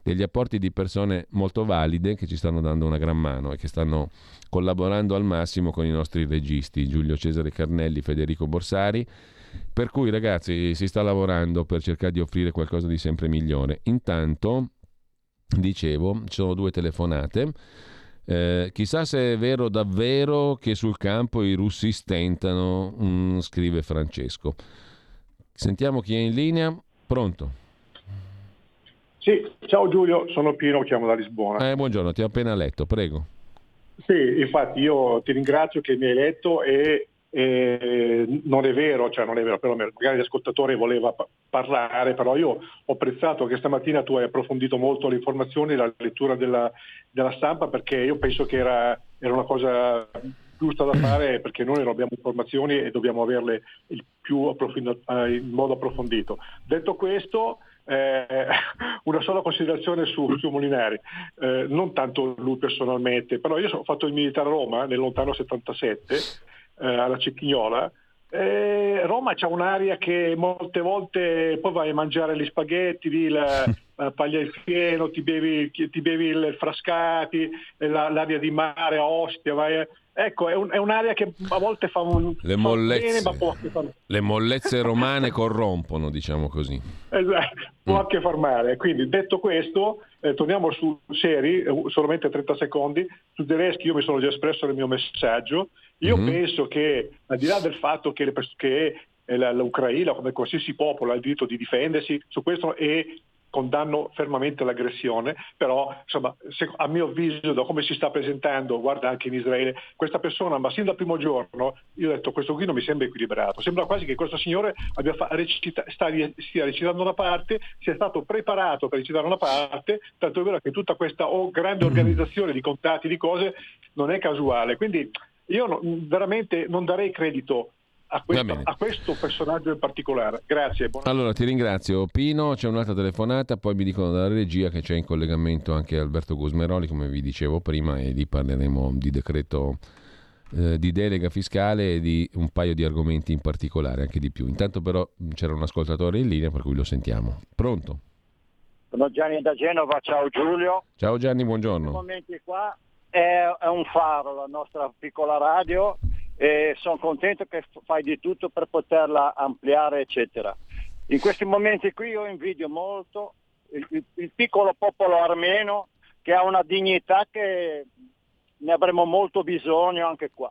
S6: degli apporti di persone molto valide che ci stanno dando una gran mano e che stanno collaborando al massimo con i nostri registi, Giulio Cesare Carnelli, Federico Borsari. Per cui ragazzi si sta lavorando per cercare di offrire qualcosa di sempre migliore. Intanto, dicevo, ci sono due telefonate. Eh, chissà se è vero davvero che sul campo i russi stentano, mm, scrive Francesco. Sentiamo chi è in linea. Pronto?
S2: Sì, ciao Giulio, sono Pino, chiamo da Lisbona.
S6: Eh, buongiorno, ti ho appena letto, prego.
S2: Sì, infatti io ti ringrazio che mi hai letto e eh, non è vero, cioè non è vero, però magari l'ascoltatore voleva pa- parlare, però io ho apprezzato che stamattina tu hai approfondito molto le informazioni, la lettura della, della stampa, perché io penso che era, era, una cosa giusta da fare perché noi non abbiamo informazioni e dobbiamo averle approfind- eh, in modo approfondito. Detto questo, eh, una sola considerazione su, su Molinari, eh, non tanto lui personalmente, però io ho fatto il militare a Roma nel lontano 77 eh, alla Cecchignola. Eh, Roma c'ha un'aria che molte volte poi vai a mangiare gli spaghetti, lì la, la paglia il fieno, ti bevi, ti bevi il frascati, la, l'aria di mare a Ostia, vai a, Ecco, è, un, è, un'area che a volte fa un
S6: le
S2: fa
S6: mollezze,
S2: bene, ma può far...
S6: le mollezze romane corrompono, diciamo così.
S2: Esatto, può
S6: Mm.
S2: anche far male. Quindi detto questo, eh, torniamo su seri, eh, solamente 30 secondi. Su Zelensky io mi sono già espresso nel mio messaggio. Io
S6: Mhm.
S2: penso che al di là del fatto che, le che eh, l'Ucraina, come qualsiasi popolo, ha il diritto di difendersi, su questo e condanno fermamente l'aggressione, però insomma, se- a mio avviso, da come si sta presentando, guarda anche in Israele, questa persona, ma sin dal primo giorno, io ho detto questo qui non mi sembra equilibrato, sembra quasi che questo signore fa- recita- sta stia recitando una parte, sia stato preparato per recitare una parte, tanto è vero che tutta questa oh, grande organizzazione di contatti, di cose, non è casuale. Quindi io no- veramente non darei credito a questo, a questo personaggio in particolare. Grazie.
S6: Allora ti ringrazio Pino, c'è un'altra telefonata, poi mi dicono dalla regia che c'è in collegamento anche Alberto Gusmeroli, come vi dicevo prima, e lì parleremo di decreto eh, di delega fiscale e di un paio di argomenti in particolare, anche di più. Intanto però c'era un ascoltatore in linea per cui lo sentiamo. Pronto?
S3: Sono Gianni da Genova, ciao Giulio.
S6: Ciao Gianni,
S3: In
S6: buongiorno.
S3: momenti qua è, è un faro la nostra piccola radio e sono contento che fai di tutto per poterla ampliare, eccetera. In questi momenti qui io invidio molto il, il- il piccolo popolo armeno che ha una dignità che ne avremo molto bisogno anche qua.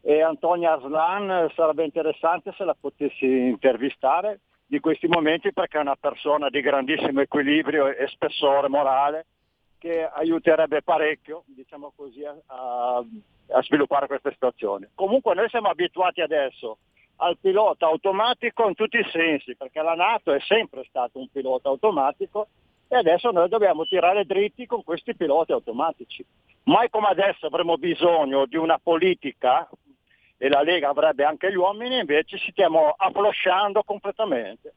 S3: E Antonia Aslan eh, sarebbe interessante se la potessi intervistare di questi momenti perché è una persona di grandissimo equilibrio e spessore morale che aiuterebbe parecchio, diciamo così, a, a- sviluppare questa situazione. Comunque noi siamo abituati adesso al pilota automatico in tutti i sensi, perché la Nato è sempre stato un pilota automatico e adesso noi dobbiamo tirare dritti con questi piloti automatici. Mai come adesso avremo bisogno di una politica e la Lega avrebbe anche gli uomini, invece ci stiamo afflosciando completamente.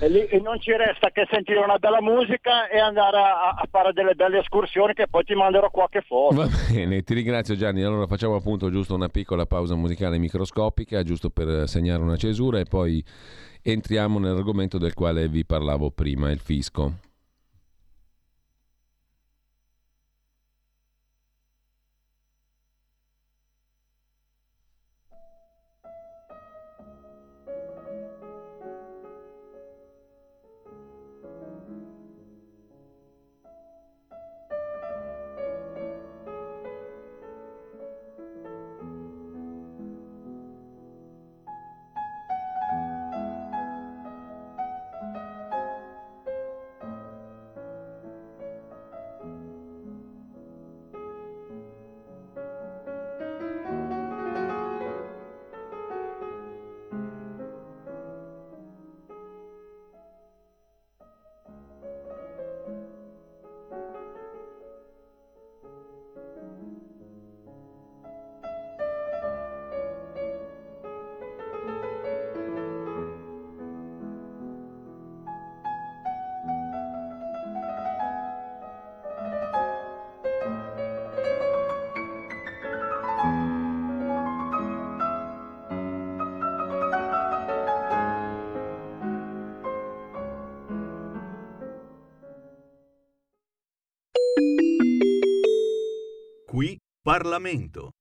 S3: E, lì, e non ci resta che sentire una bella musica e andare a, a fare delle belle escursioni che poi ti manderò qualche foto.
S6: Va bene, ti ringrazio Gianni. Allora facciamo appunto giusto una piccola pausa musicale microscopica, giusto per segnare una cesura e poi entriamo nell'argomento del quale vi parlavo prima, il fisco.
S7: Parlamento.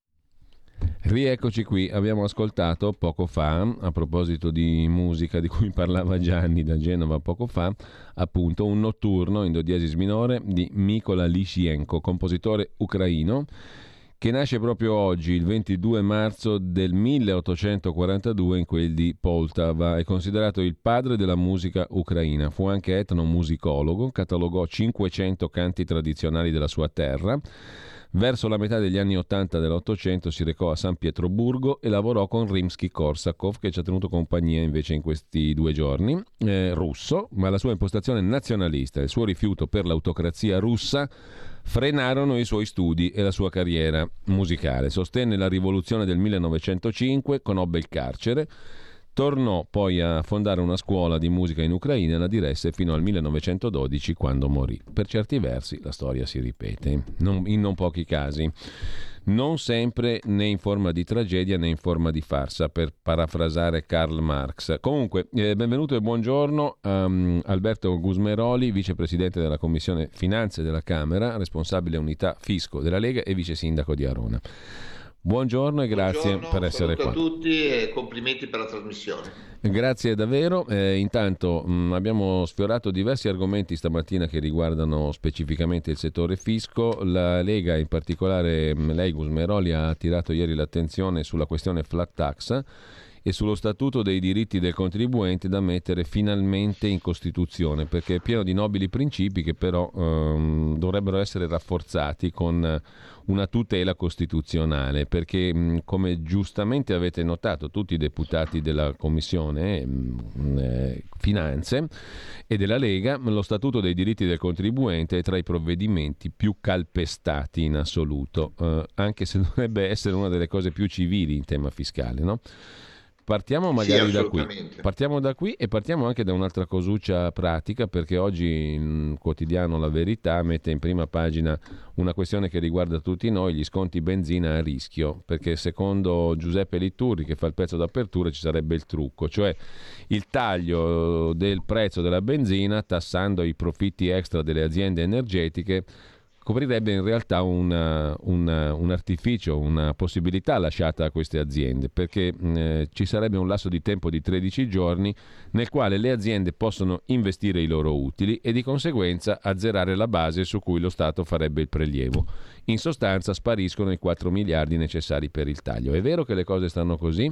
S6: Rieccoci qui, abbiamo ascoltato poco fa, a proposito di musica di cui parlava Gianni da Genova poco fa, appunto un notturno in do diesis minore di Mikola Lishienko, compositore ucraino, che nasce proprio oggi, il 22 marzo del 1842 in quel di Poltava. È considerato il padre della musica ucraina. Fu anche etnomusicologo, catalogò 500 canti tradizionali della sua terra. Verso la metà degli anni 80 dell'Ottocento si recò a San Pietroburgo e lavorò con Rimsky-Korsakov, che ci ha tenuto compagnia invece in questi due giorni, eh, russo, ma la sua impostazione nazionalista e il suo rifiuto per l'autocrazia russa frenarono i suoi studi e la sua carriera musicale. Sostenne la rivoluzione del 1905, conobbe il carcere, tornò poi a fondare una scuola di musica in Ucraina e la diresse fino al 1912 quando morì. Per certi versi la storia si ripete, non- in non pochi casi. Non sempre né in forma di tragedia né in forma di farsa, per parafrasare Karl Marx. Comunque, eh, benvenuto e buongiorno a mm, Alberto Gusmeroli, vicepresidente della Commissione Finanze della Camera, responsabile unità fisco della Lega e vice sindaco di Arona. Buongiorno e grazie
S8: Buongiorno,
S6: per essere qua.
S8: a tutti e complimenti per la trasmissione.
S6: Grazie davvero. Eh, intanto mh, abbiamo sfiorato diversi argomenti stamattina che riguardano specificamente il settore fisco. La Lega, in particolare mh, lei Gusmeroli, ha attirato ieri l'attenzione sulla questione flat tax e sullo statuto dei diritti del contribuente da mettere finalmente in Costituzione, perché è pieno di nobili principi che però ehm, dovrebbero essere rafforzati con una tutela costituzionale, perché mh, come giustamente avete notato tutti i deputati della Commissione mh, eh, Finanze e della Lega, lo Statuto dei diritti del contribuente è tra i provvedimenti più calpestati in assoluto, eh, anche se dovrebbe essere una delle cose più civili in tema fiscale, no? Partiamo magari
S8: Sì,
S6: da qui. Partiamo da qui e partiamo anche da un'altra cosuccia pratica perché oggi il quotidiano La Verità mette in prima pagina una questione che riguarda tutti noi, gli sconti benzina a rischio, perché secondo Giuseppe Litturri che fa il pezzo d'apertura ci sarebbe il trucco, cioè il taglio del prezzo della benzina tassando i profitti extra delle aziende energetiche coprirebbe in realtà una- una- un artificio, una possibilità lasciata a queste aziende, perché mh, eh, ci sarebbe un lasso di tempo di 13 giorni nel quale le aziende possono investire i loro utili e di conseguenza azzerare la base su cui lo Stato farebbe il prelievo. In sostanza spariscono i 4 miliardi necessari per il taglio. È vero che le cose stanno così?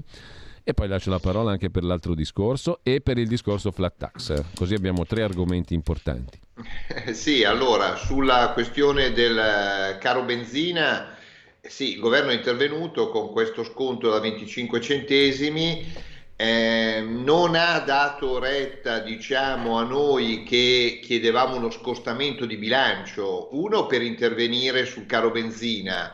S6: E poi lascio la parola anche per l'altro discorso e per il discorso flat tax, così abbiamo tre argomenti importanti.
S8: Sì, allora sulla questione del eh, caro benzina, sì, il governo è intervenuto con questo sconto da 25 centesimi, eh, non ha dato retta, diciamo, a noi che chiedevamo uno scostamento di bilancio, uno per intervenire sul caro benzina,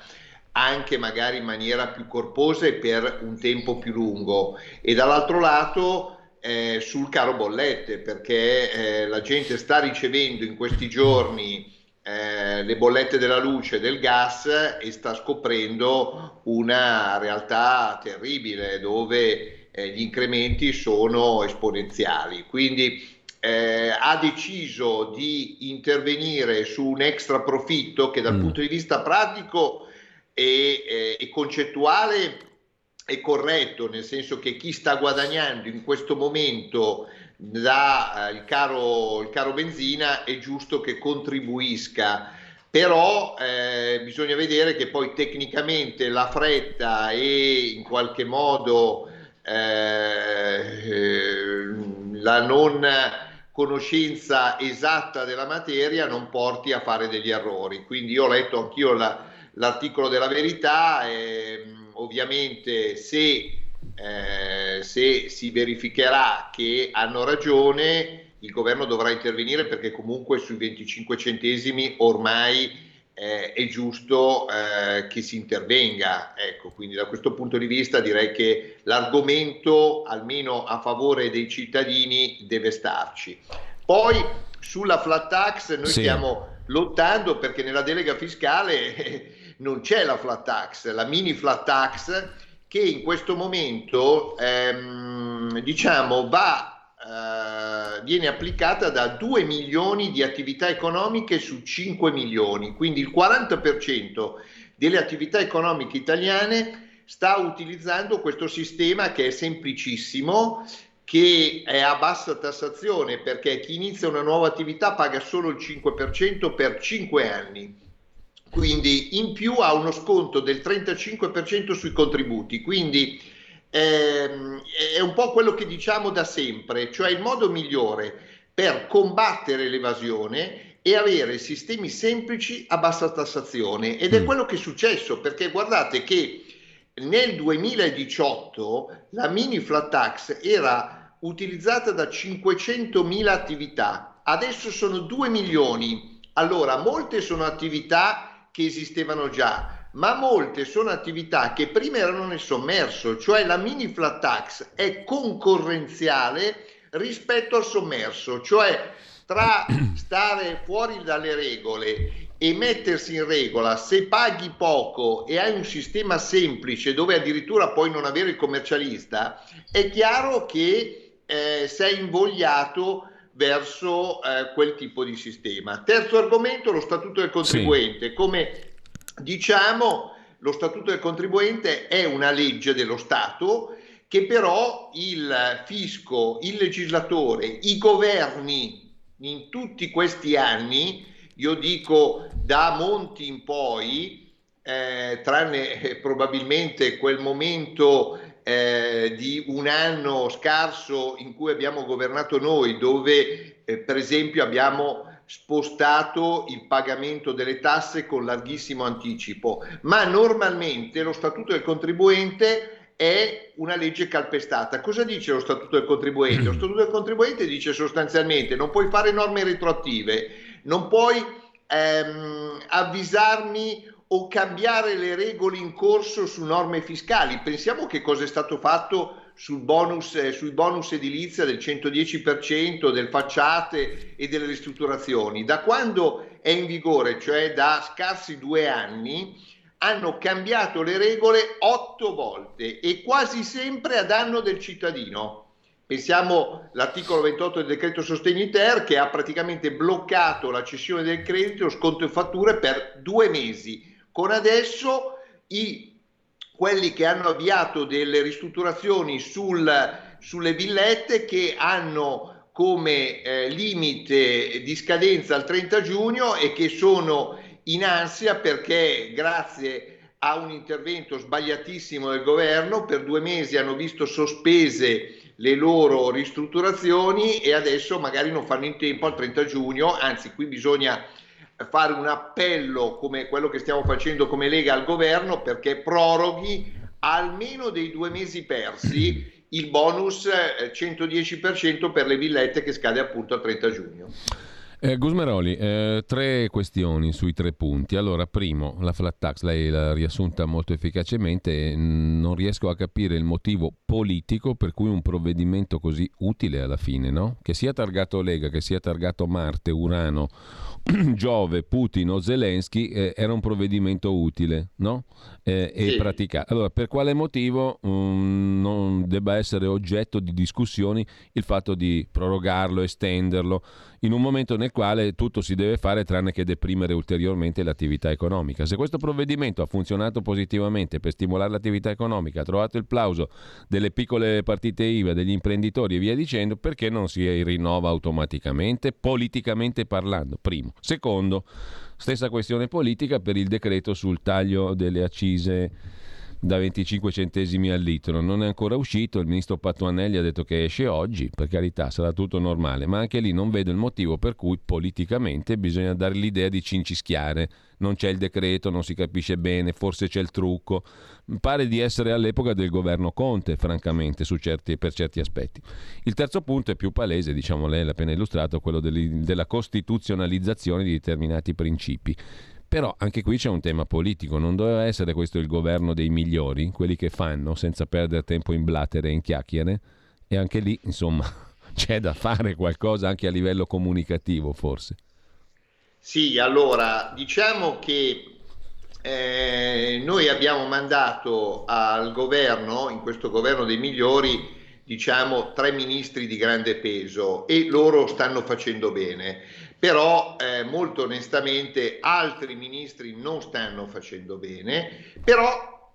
S8: anche magari in maniera più corposa e per un tempo più lungo, e dall'altro lato eh, sul caro bollette, perché eh, la gente sta ricevendo in questi giorni eh, le bollette della luce e del gas e sta scoprendo una realtà terribile dove eh, gli incrementi sono esponenziali. Quindi eh, ha deciso di intervenire su un extra profitto che dal
S6: Mm.
S8: punto di vista pratico e, eh, e concettuale è corretto, nel senso che chi sta guadagnando in questo momento da eh, caro, il caro benzina è giusto che contribuisca. Però eh, bisogna vedere che poi tecnicamente la fretta e in qualche modo eh, eh, la non conoscenza esatta della materia non porti a fare degli errori. Quindi io ho letto anch'io la- l'articolo della verità, ehm, ovviamente se, eh, se si verificherà che hanno ragione, il governo dovrà intervenire perché comunque sui 25 centesimi ormai eh, è giusto eh, che si intervenga. Ecco, quindi da questo punto di vista direi che l'argomento, almeno a favore dei cittadini, deve starci. Poi sulla flat tax noi
S6: Sì.
S8: stiamo lottando perché nella delega fiscale non c'è la flat tax, la mini flat tax che in questo momento ehm, diciamo va eh, viene applicata da 2 milioni di attività economiche su 5 milioni, quindi il 40% delle attività economiche italiane sta utilizzando questo sistema che è semplicissimo, che è a bassa tassazione perché chi inizia una nuova attività paga solo il 5% per 5 anni. Quindi in più ha uno sconto del 35% sui contributi. Quindi ehm, è un po' quello che diciamo da sempre, cioè il modo migliore per combattere l'evasione e avere sistemi semplici a bassa tassazione. Ed è
S6: Mm.
S8: quello che è successo, perché guardate che nel 2018 la mini flat tax era utilizzata da 500.000 attività, adesso sono 2 milioni. Allora, molte sono attività che esistevano già, ma molte sono attività che prima erano nel sommerso, cioè la mini flat tax è concorrenziale rispetto al sommerso, cioè tra stare fuori dalle regole e mettersi in regola, se paghi poco e hai un sistema semplice dove addirittura puoi non avere il commercialista, è chiaro che eh, sei invogliato verso eh, quel tipo di sistema. Terzo argomento, lo statuto del contribuente. Come diciamo, lo statuto del contribuente è una legge dello Stato che però il fisco, il legislatore, i governi in tutti questi anni, io dico da Monti in poi, eh, tranne eh, probabilmente quel momento eh, di un anno scarso in cui abbiamo governato noi, dove eh, per esempio abbiamo spostato il pagamento delle tasse con larghissimo anticipo, ma normalmente lo statuto del contribuente è una legge calpestata. Cosa dice lo statuto del contribuente? Lo statuto del contribuente dice sostanzialmente non puoi fare norme retroattive, non puoi ehm, avvisarmi o cambiare le regole in corso su norme fiscali. Pensiamo che cosa è stato fatto sul bonus, eh, sui bonus edilizia del 110%, del facciate e delle ristrutturazioni. Da quando è in vigore, cioè da scarsi due anni, hanno cambiato le regole otto volte e quasi sempre a danno del cittadino. Pensiamo all'articolo 28 del decreto sostegni ter che ha praticamente bloccato la cessione del credito, sconto in fatture per due mesi, con adesso i, quelli che hanno avviato delle ristrutturazioni sul, sulle villette che hanno come eh, limite di scadenza il 30 giugno e che sono in ansia perché grazie a un intervento sbagliatissimo del governo per due mesi hanno visto sospese le loro ristrutturazioni e adesso magari non fanno in tempo al 30 giugno, anzi qui bisogna fare un appello come quello che stiamo facendo come Lega al governo perché proroghi almeno dei due mesi persi il bonus eh, 110% per le villette che scade appunto al 30 giugno.
S6: Eh, Gusmeroli, eh, tre questioni sui tre punti. Allora, primo, la flat tax, lei l'ha riassunta molto efficacemente, non riesco a capire il motivo politico per cui un provvedimento così utile alla fine, no? Che sia targato Lega, che sia targato Marte, Urano, Giove, Putin o Zelensky, eh, era un provvedimento utile, no? Eh, e
S8: Sì.
S6: praticato. Allora, per quale motivo mm, non debba essere oggetto di discussioni il fatto di prorogarlo, estenderlo, in un momento nel quale tutto si deve fare tranne che deprimere ulteriormente l'attività economica. Se questo provvedimento ha funzionato positivamente per stimolare l'attività economica, ha trovato il plauso delle piccole partite IVA, degli imprenditori e via dicendo, perché non si rinnova automaticamente, politicamente parlando? Primo. Secondo, stessa questione politica per il decreto sul taglio delle accise da 25 centesimi al litro. Non è ancora uscito, il ministro Patuanelli ha detto che esce oggi, per carità sarà tutto normale, ma anche lì non vedo il motivo per cui politicamente bisogna dare l'idea di cincischiare. Non c'è il decreto, non si capisce bene, forse c'è il trucco. Pare di essere all'epoca del governo Conte, francamente, certi- per certi aspetti. Il terzo punto è più palese, diciamo lei l'ha appena illustrato, quello della costituzionalizzazione di determinati principi. Però anche qui c'è un tema politico, non doveva essere questo il governo dei migliori, quelli che fanno senza perdere tempo in blattere e in chiacchiere? E anche lì, insomma, c'è da fare qualcosa anche a livello comunicativo, forse.
S8: Sì, allora diciamo che eh, noi abbiamo mandato al governo, in questo governo dei migliori, diciamo tre ministri di grande peso e loro stanno facendo bene, però eh, molto onestamente altri ministri non stanno facendo bene, però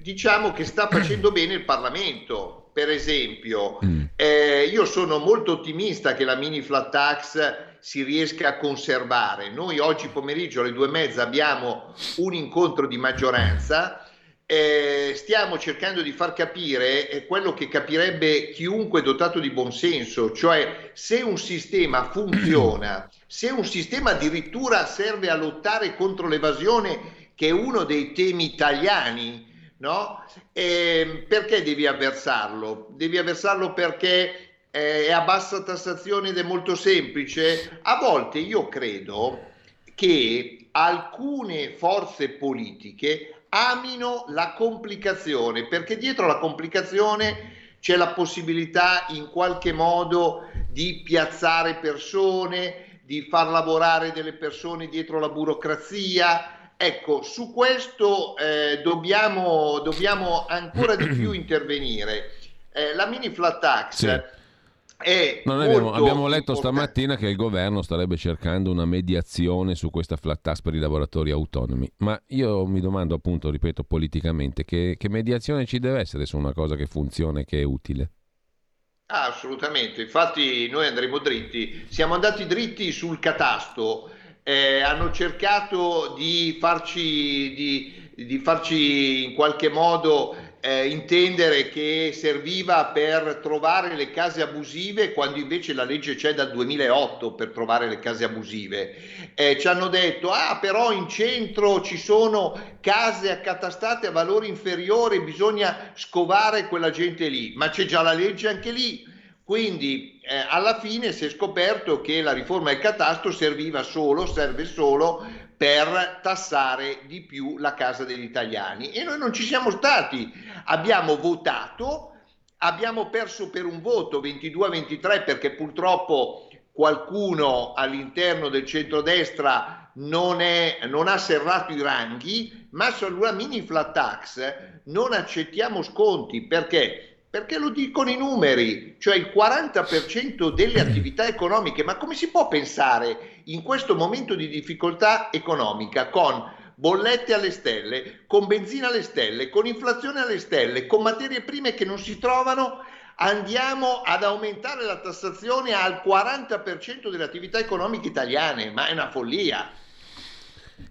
S8: diciamo che sta facendo bene il Parlamento. Per esempio, eh, io sono molto ottimista che la mini flat tax si riesca a conservare. Noi oggi pomeriggio alle due e mezza abbiamo un incontro di maggioranza. Eh, stiamo cercando di far capire eh, quello che capirebbe chiunque dotato di buonsenso, cioè se un sistema funziona, se un sistema addirittura serve a lottare contro l'evasione, che è uno dei temi italiani, no? Eh, perché devi avversarlo? Devi avversarlo perché eh, è a bassa tassazione ed è molto semplice? A volte io credo che alcune forze politiche amino la complicazione, perché dietro la complicazione c'è la possibilità in qualche modo di piazzare persone, di far lavorare delle persone dietro la burocrazia. Ecco, su questo eh, dobbiamo, dobbiamo ancora di più intervenire. Eh, la mini flat tax
S6: Sì. No, abbiamo, abbiamo letto
S8: importante.
S6: stamattina che il governo starebbe cercando una mediazione su questa flat tax per i lavoratori autonomi. Ma io mi domando, appunto, ripeto, politicamente, che, che mediazione ci deve essere su una cosa che funziona e che è utile?
S8: Ah, assolutamente, infatti noi andremo dritti, siamo andati dritti sul catasto, eh, hanno cercato di farci, di, di farci in qualche modo eh, intendere che serviva per trovare le case abusive quando invece la legge c'è dal 2008 per trovare le case abusive. Eh, ci hanno detto, ah però in centro ci sono case accatastate a valore inferiore, bisogna scovare quella gente lì, ma c'è già la legge anche lì. Quindi eh, alla fine si è scoperto che la riforma del catasto serviva solo, serve solo per tassare di più la casa degli italiani. E noi non ci siamo stati, abbiamo votato, abbiamo perso per un voto 22-23 perché purtroppo qualcuno all'interno del centrodestra non, è, non ha serrato i ranghi, ma sulla mini flat tax non accettiamo sconti. Perché? Perché lo dicono i numeri, cioè il 40% delle attività economiche, ma come si può pensare in questo momento di difficoltà economica con bollette alle stelle, con benzina alle stelle, con inflazione alle stelle, con materie prime che non si trovano, andiamo ad aumentare la tassazione al 40% delle attività economiche italiane, ma è una follia.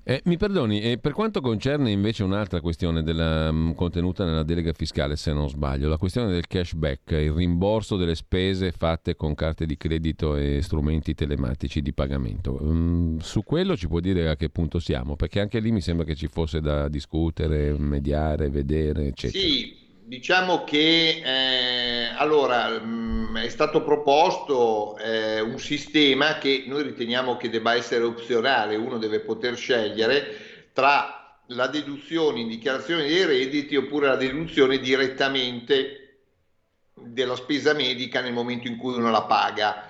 S6: Eh, mi perdoni, e per quanto concerne invece un'altra questione della, mh, contenuta nella delega fiscale, se non sbaglio, la questione del cashback, il rimborso delle spese fatte con carte di credito e strumenti telematici di pagamento, Mm, su quello ci può dire a che punto siamo? Perché anche lì mi sembra che ci fosse da discutere, mediare, vedere, eccetera.
S8: Sì, diciamo che eh, allora mh, è stato proposto eh, un sistema che noi riteniamo che debba essere opzionale, uno deve poter scegliere tra la deduzione in dichiarazione dei redditi oppure la deduzione direttamente della spesa medica nel momento in cui uno la paga.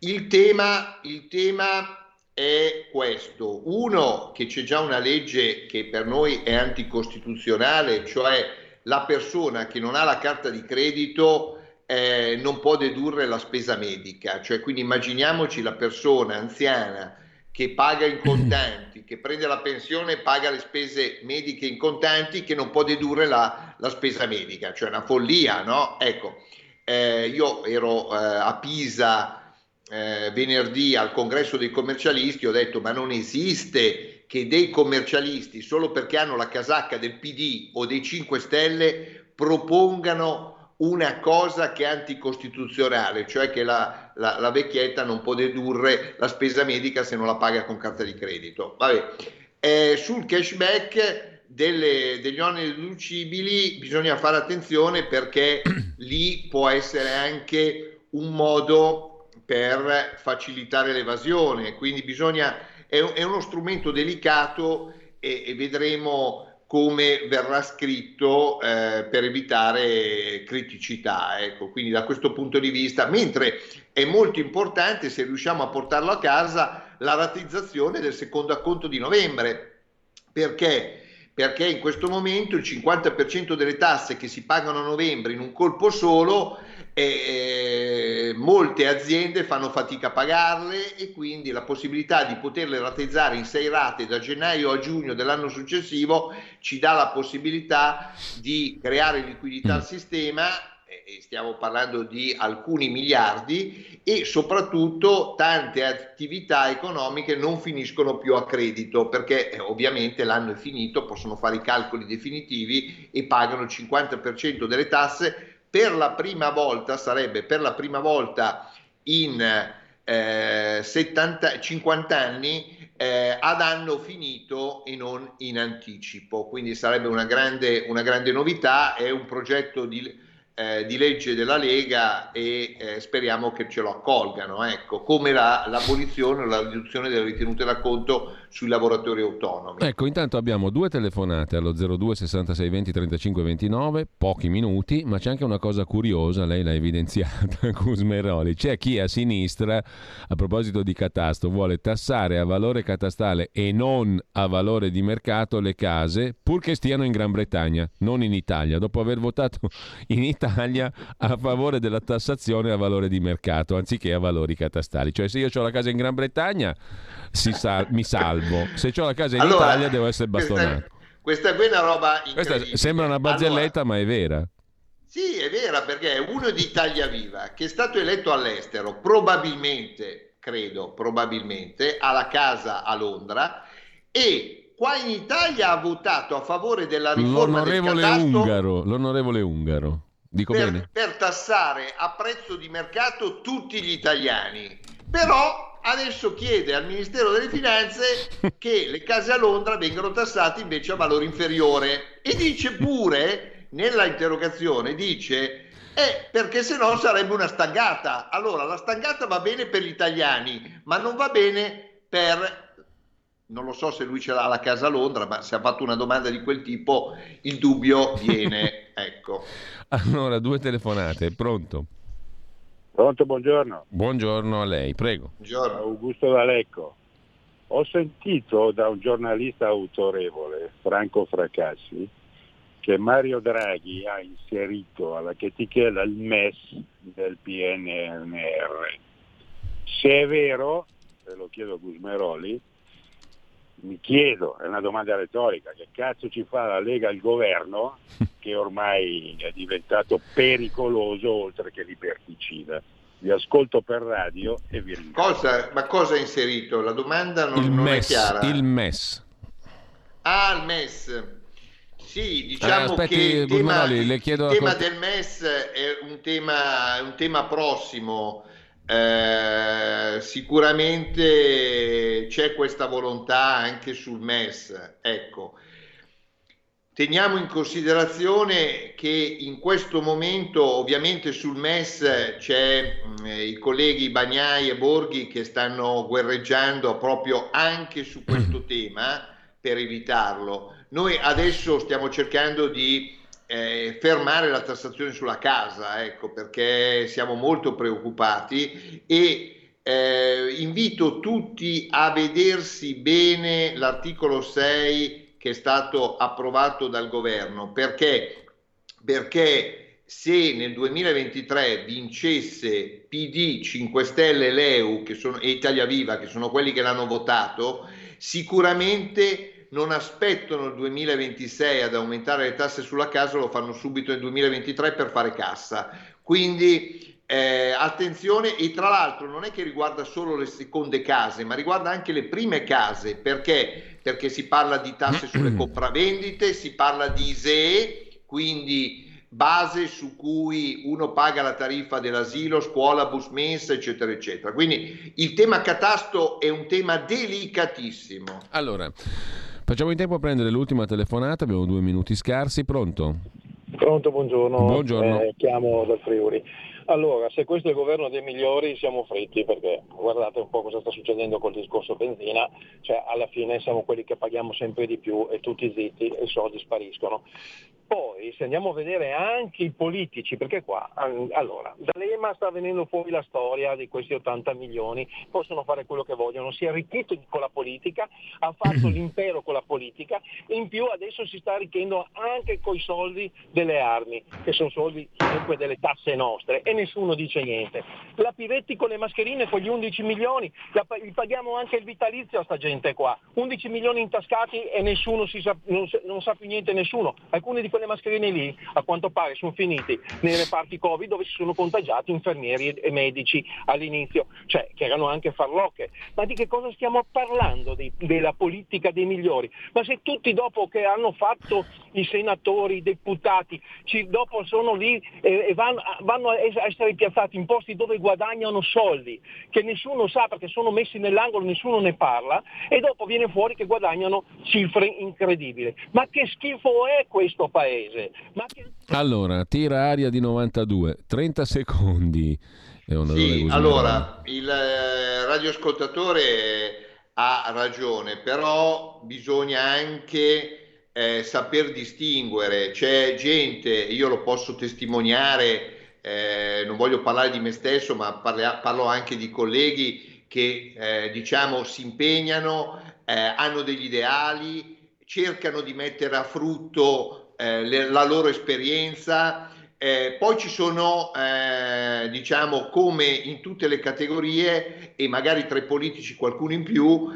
S8: Il tema, il tema è questo. Uno, che c'è già una legge che per noi è anticostituzionale, cioè la persona che non ha la carta di credito eh, non può dedurre la spesa medica. Cioè, quindi immaginiamoci la persona anziana che paga in contanti, che prende la pensione e paga le spese mediche in contanti, che non può dedurre la, la spesa medica. Cioè, una follia, no? Ecco, eh, io ero eh, a Pisa eh, venerdì al congresso dei commercialisti, ho detto ma non esiste che dei commercialisti, solo perché hanno la casacca del PD o dei 5 Stelle, propongano una cosa che è anticostituzionale, cioè che la, la- la vecchietta non può dedurre la spesa medica se non la paga con carta di credito. Vabbè. Eh, sul cashback delle- degli oneri deducibili bisogna fare attenzione perché lì può essere anche un modo per facilitare l'evasione, quindi bisogna, è, è uno strumento delicato e, e vedremo come verrà scritto eh, per evitare criticità. Ecco, quindi da questo punto di vista, mentre è molto importante se riusciamo a portarlo a casa la ratizzazione del secondo acconto di novembre. Perché? Perché in questo momento il 50% delle tasse che si pagano a novembre in un colpo solo, eh, molte aziende fanno fatica a pagarle e quindi la possibilità di poterle rateizzare in sei rate da gennaio a giugno dell'anno successivo ci dà la possibilità di creare liquidità al sistema e stiamo parlando di alcuni miliardi e soprattutto tante attività economiche non finiscono più a credito perché eh, ovviamente l'anno è finito, possono fare i calcoli definitivi e pagano il 50% delle tasse. Per la prima volta, sarebbe per la prima volta in eh, 70, 50 anni eh, ad anno finito e non in anticipo. Quindi sarebbe una grande, una grande novità, è un progetto di, eh, di legge della Lega e eh, speriamo che ce lo accolgano, ecco, come la- l'abolizione o la riduzione delle ritenute da conto sui lavoratori autonomi.
S6: Ecco, intanto abbiamo due telefonate allo 02 66 20 35 29, pochi minuti, ma c'è anche una cosa curiosa, lei l'ha evidenziata, Cusmeroli. C'è chi a sinistra, a proposito di catasto, vuole tassare a valore catastale e non a valore di mercato le case, purché stiano in Gran Bretagna, non in Italia, dopo aver votato in Italia a favore della tassazione a valore di mercato, anziché a valori catastali. Cioè se io ho la casa in Gran Bretagna sal- mi salvo, se ho la casa in
S8: Allora,
S6: Italia devo essere bastonato.
S8: Questa qui è una roba
S6: Questa
S8: incredibile.
S6: sembra una barzelletta, ma è vera.
S8: Sì, è vera perché è uno di Italia Viva che è stato eletto all'estero, probabilmente, credo, probabilmente, ha la casa a Londra e qua in Italia ha votato a favore della riforma del
S6: L'onorevole
S8: catasto
S6: Ungaro, l'onorevole Ungaro. Dico
S8: per,
S6: bene?
S8: per tassare a prezzo di mercato tutti gli italiani. Però adesso chiede al Ministero delle Finanze che le case a Londra vengano tassate invece a valore inferiore e dice pure nella interrogazione dice eh, perché se no sarebbe una stangata. Allora, la stangata va bene per gli italiani, ma non va bene per non lo so se lui ce l'ha la casa a Londra, ma se ha fatto una domanda di quel tipo, il dubbio viene, ecco.
S6: Allora, due telefonate, pronto?
S9: Pronto, buongiorno.
S6: Buongiorno a lei, prego.
S8: Buongiorno.
S9: Augusto D'Alecco. Ho sentito da un giornalista autorevole, Franco Fracassi, che Mario Draghi ha inserito alla chetichella il MES del PNR. Se è vero, e lo chiedo a Gusmeroli, mi chiedo, è una domanda retorica, che cazzo ci fa la Lega al governo che ormai è diventato pericoloso oltre che liberticida? Vi ascolto per radio e vi ringrazio.
S8: Cosa, ma cosa ha inserito? La domanda non,
S6: Il
S8: non è
S6: MES,
S8: chiara.
S6: il MES.
S8: Ah, il MES. Sì,
S6: Eh,
S8: diciamo
S6: aspetti,
S8: che il tema,
S6: chiedo
S8: il tema del MES è un tema, un tema prossimo. Eh, sicuramente c'è questa volontà anche sul MES. Ecco. Teniamo in considerazione che in questo momento ovviamente sul MES c'è mh, i colleghi Bagnai e Borghi che stanno guerreggiando proprio anche su questo tema per evitarlo. Noi adesso stiamo cercando di eh, fermare la tassazione sulla casa, ecco, perché siamo molto preoccupati e eh, invito tutti a vedersi bene l'articolo 6 che è stato approvato dal governo, perché, perché se nel 2023 vincesse PD, 5 Stelle Leu sono, e Italia Viva, che sono quelli che l'hanno votato, sicuramente non aspettano il 2026 ad aumentare le tasse sulla casa, lo fanno subito nel 2023 per fare cassa. Quindi eh, attenzione e tra l'altro non è che riguarda solo le seconde case, ma riguarda anche le prime case, perché? Perché si parla di tasse sulle compravendite, si parla di ISEE, quindi base su cui uno paga la tariffa dell'asilo, scuola, bus mensa, eccetera, eccetera. Quindi il tema catasto è un tema delicatissimo.
S6: Allora, facciamo in tempo a prendere l'ultima telefonata, abbiamo due minuti scarsi, pronto?
S10: Pronto, buongiorno.
S6: Buongiorno.
S10: Eh, chiamo dal Friuli. Allora, se questo è il governo dei migliori siamo fritti perché guardate un po' cosa sta succedendo col discorso benzina, cioè alla fine siamo quelli che paghiamo sempre di più e tutti zitti e i soldi spariscono. Poi se andiamo a vedere anche i politici, perché qua, allora, dall'EMA sta venendo fuori la storia di questi 80 milioni, possono fare quello che vogliono, si è arricchito con la politica, ha fatto l'impero con la politica, in più adesso si sta arricchendo anche con i soldi delle armi, che sono soldi comunque delle tasse nostre, e nessuno dice niente. La Pivetti con le mascherine, con gli 11 milioni, la gli paghiamo anche il vitalizio a sta gente qua, 11 milioni intascati e nessuno si sa, non, non sa più niente nessuno. Alcune di quelle mascherine lì, a quanto pare, sono finiti nei reparti Covid dove si sono contagiati infermieri e- medici all'inizio, cioè che erano anche farlocche. Ma di che cosa stiamo parlando di- della politica dei migliori? Ma se tutti dopo che hanno fatto i senatori, i deputati, ci- dopo sono lì e, e vanno, vanno a essere piazzati in posti dove guadagnano soldi, che nessuno sa perché sono messi nell'angolo, nessuno ne parla, e dopo viene fuori che guadagnano cifre incredibili. Ma che schifo è questo paese? Ma che...
S6: Allora, tira aria di 92, 30 secondi.
S8: Sì, allora, il eh, radioascoltatore ha ragione, però bisogna anche eh, saper distinguere. C'è gente, io lo posso testimoniare, eh, non voglio parlare di me stesso, ma parla- parlo anche di colleghi che eh, diciamo si impegnano, eh, hanno degli ideali, cercano di mettere a frutto eh, le- la loro esperienza. Eh, poi ci sono, eh, diciamo, come in tutte le categorie, e magari tra i politici qualcuno in più,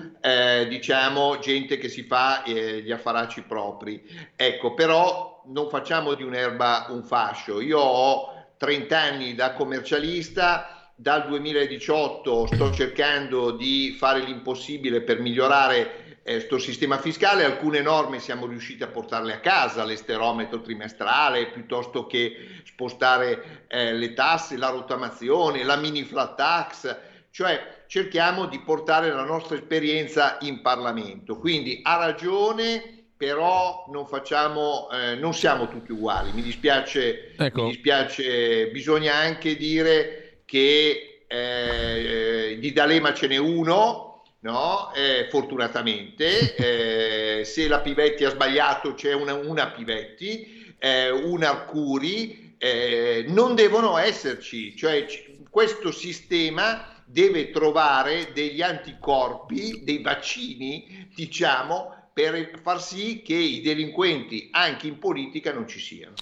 S8: diciamo, gente che si fa gli affaracci propri. Ecco, però non facciamo di un'erba un fascio. Io ho 30 anni da commercialista, dal 2018 sto cercando di fare l'impossibile per migliorare questo sistema fiscale, alcune norme siamo riusciti a portarle a casa, l'esterometro trimestrale, piuttosto che spostare eh, le tasse, la rottamazione, la mini flat tax, cioè cerchiamo di portare la nostra esperienza in Parlamento. Quindi ha ragione, però non facciamo, eh, non siamo tutti uguali. Mi dispiace,
S6: Ecco.
S8: mi dispiace, bisogna anche dire che eh, di D'Alema ce n'è uno, no? Eh, fortunatamente, Eh, se la Pivetti ha sbagliato c'è una, una Pivetti, eh, una Arcuri, eh, non devono esserci, cioè c- questo sistema deve trovare degli anticorpi, dei vaccini, diciamo, per far sì che i delinquenti anche in politica non ci siano.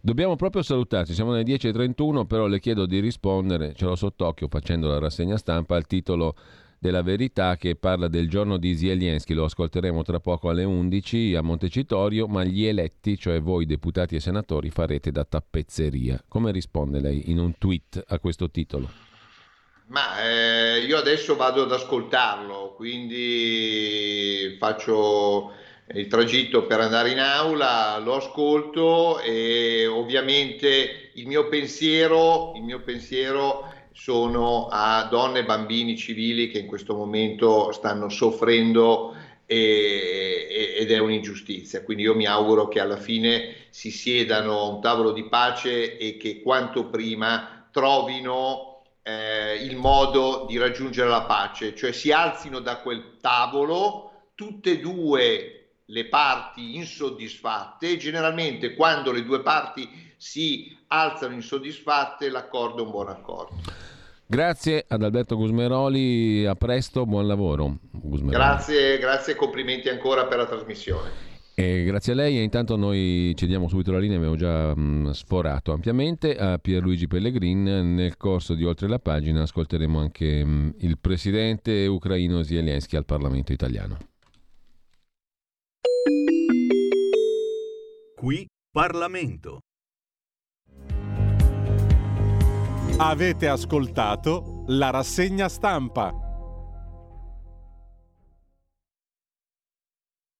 S6: Dobbiamo proprio salutarci, siamo alle 10.31, però le chiedo di rispondere, ce l'ho sott'occhio facendo la rassegna stampa, al titolo della verità che parla del giorno di Zelensky, lo ascolteremo tra poco alle 11 a Montecitorio, ma gli eletti, cioè voi deputati e senatori, farete da tappezzeria. Come risponde lei in un tweet a questo titolo?
S8: Ma eh, io adesso vado ad ascoltarlo, quindi faccio il tragitto per andare in aula, lo ascolto e ovviamente il mio pensiero, il mio pensiero sono a donne e bambini civili che in questo momento stanno soffrendo e- e- ed è un'ingiustizia. Quindi io mi auguro che alla fine si siedano a un tavolo di pace e che quanto prima trovino eh, il modo di raggiungere la pace, cioè si alzino da quel tavolo tutte e due le parti insoddisfatte. Generalmente quando le due parti si alzano insoddisfatte l'accordo è un buon accordo.
S6: Grazie ad Alberto Gusmeroli, a presto, buon lavoro. Gusmeroli.
S8: Grazie, grazie e complimenti ancora per la trasmissione.
S6: E grazie a lei e intanto noi cediamo subito la linea, abbiamo già mh, sforato ampiamente a Pierluigi Pellegrin. Nel corso di Oltre la pagina ascolteremo anche mh, il presidente ucraino Zelensky al Parlamento italiano.
S7: Qui Parlamento.
S11: Avete ascoltato la rassegna stampa.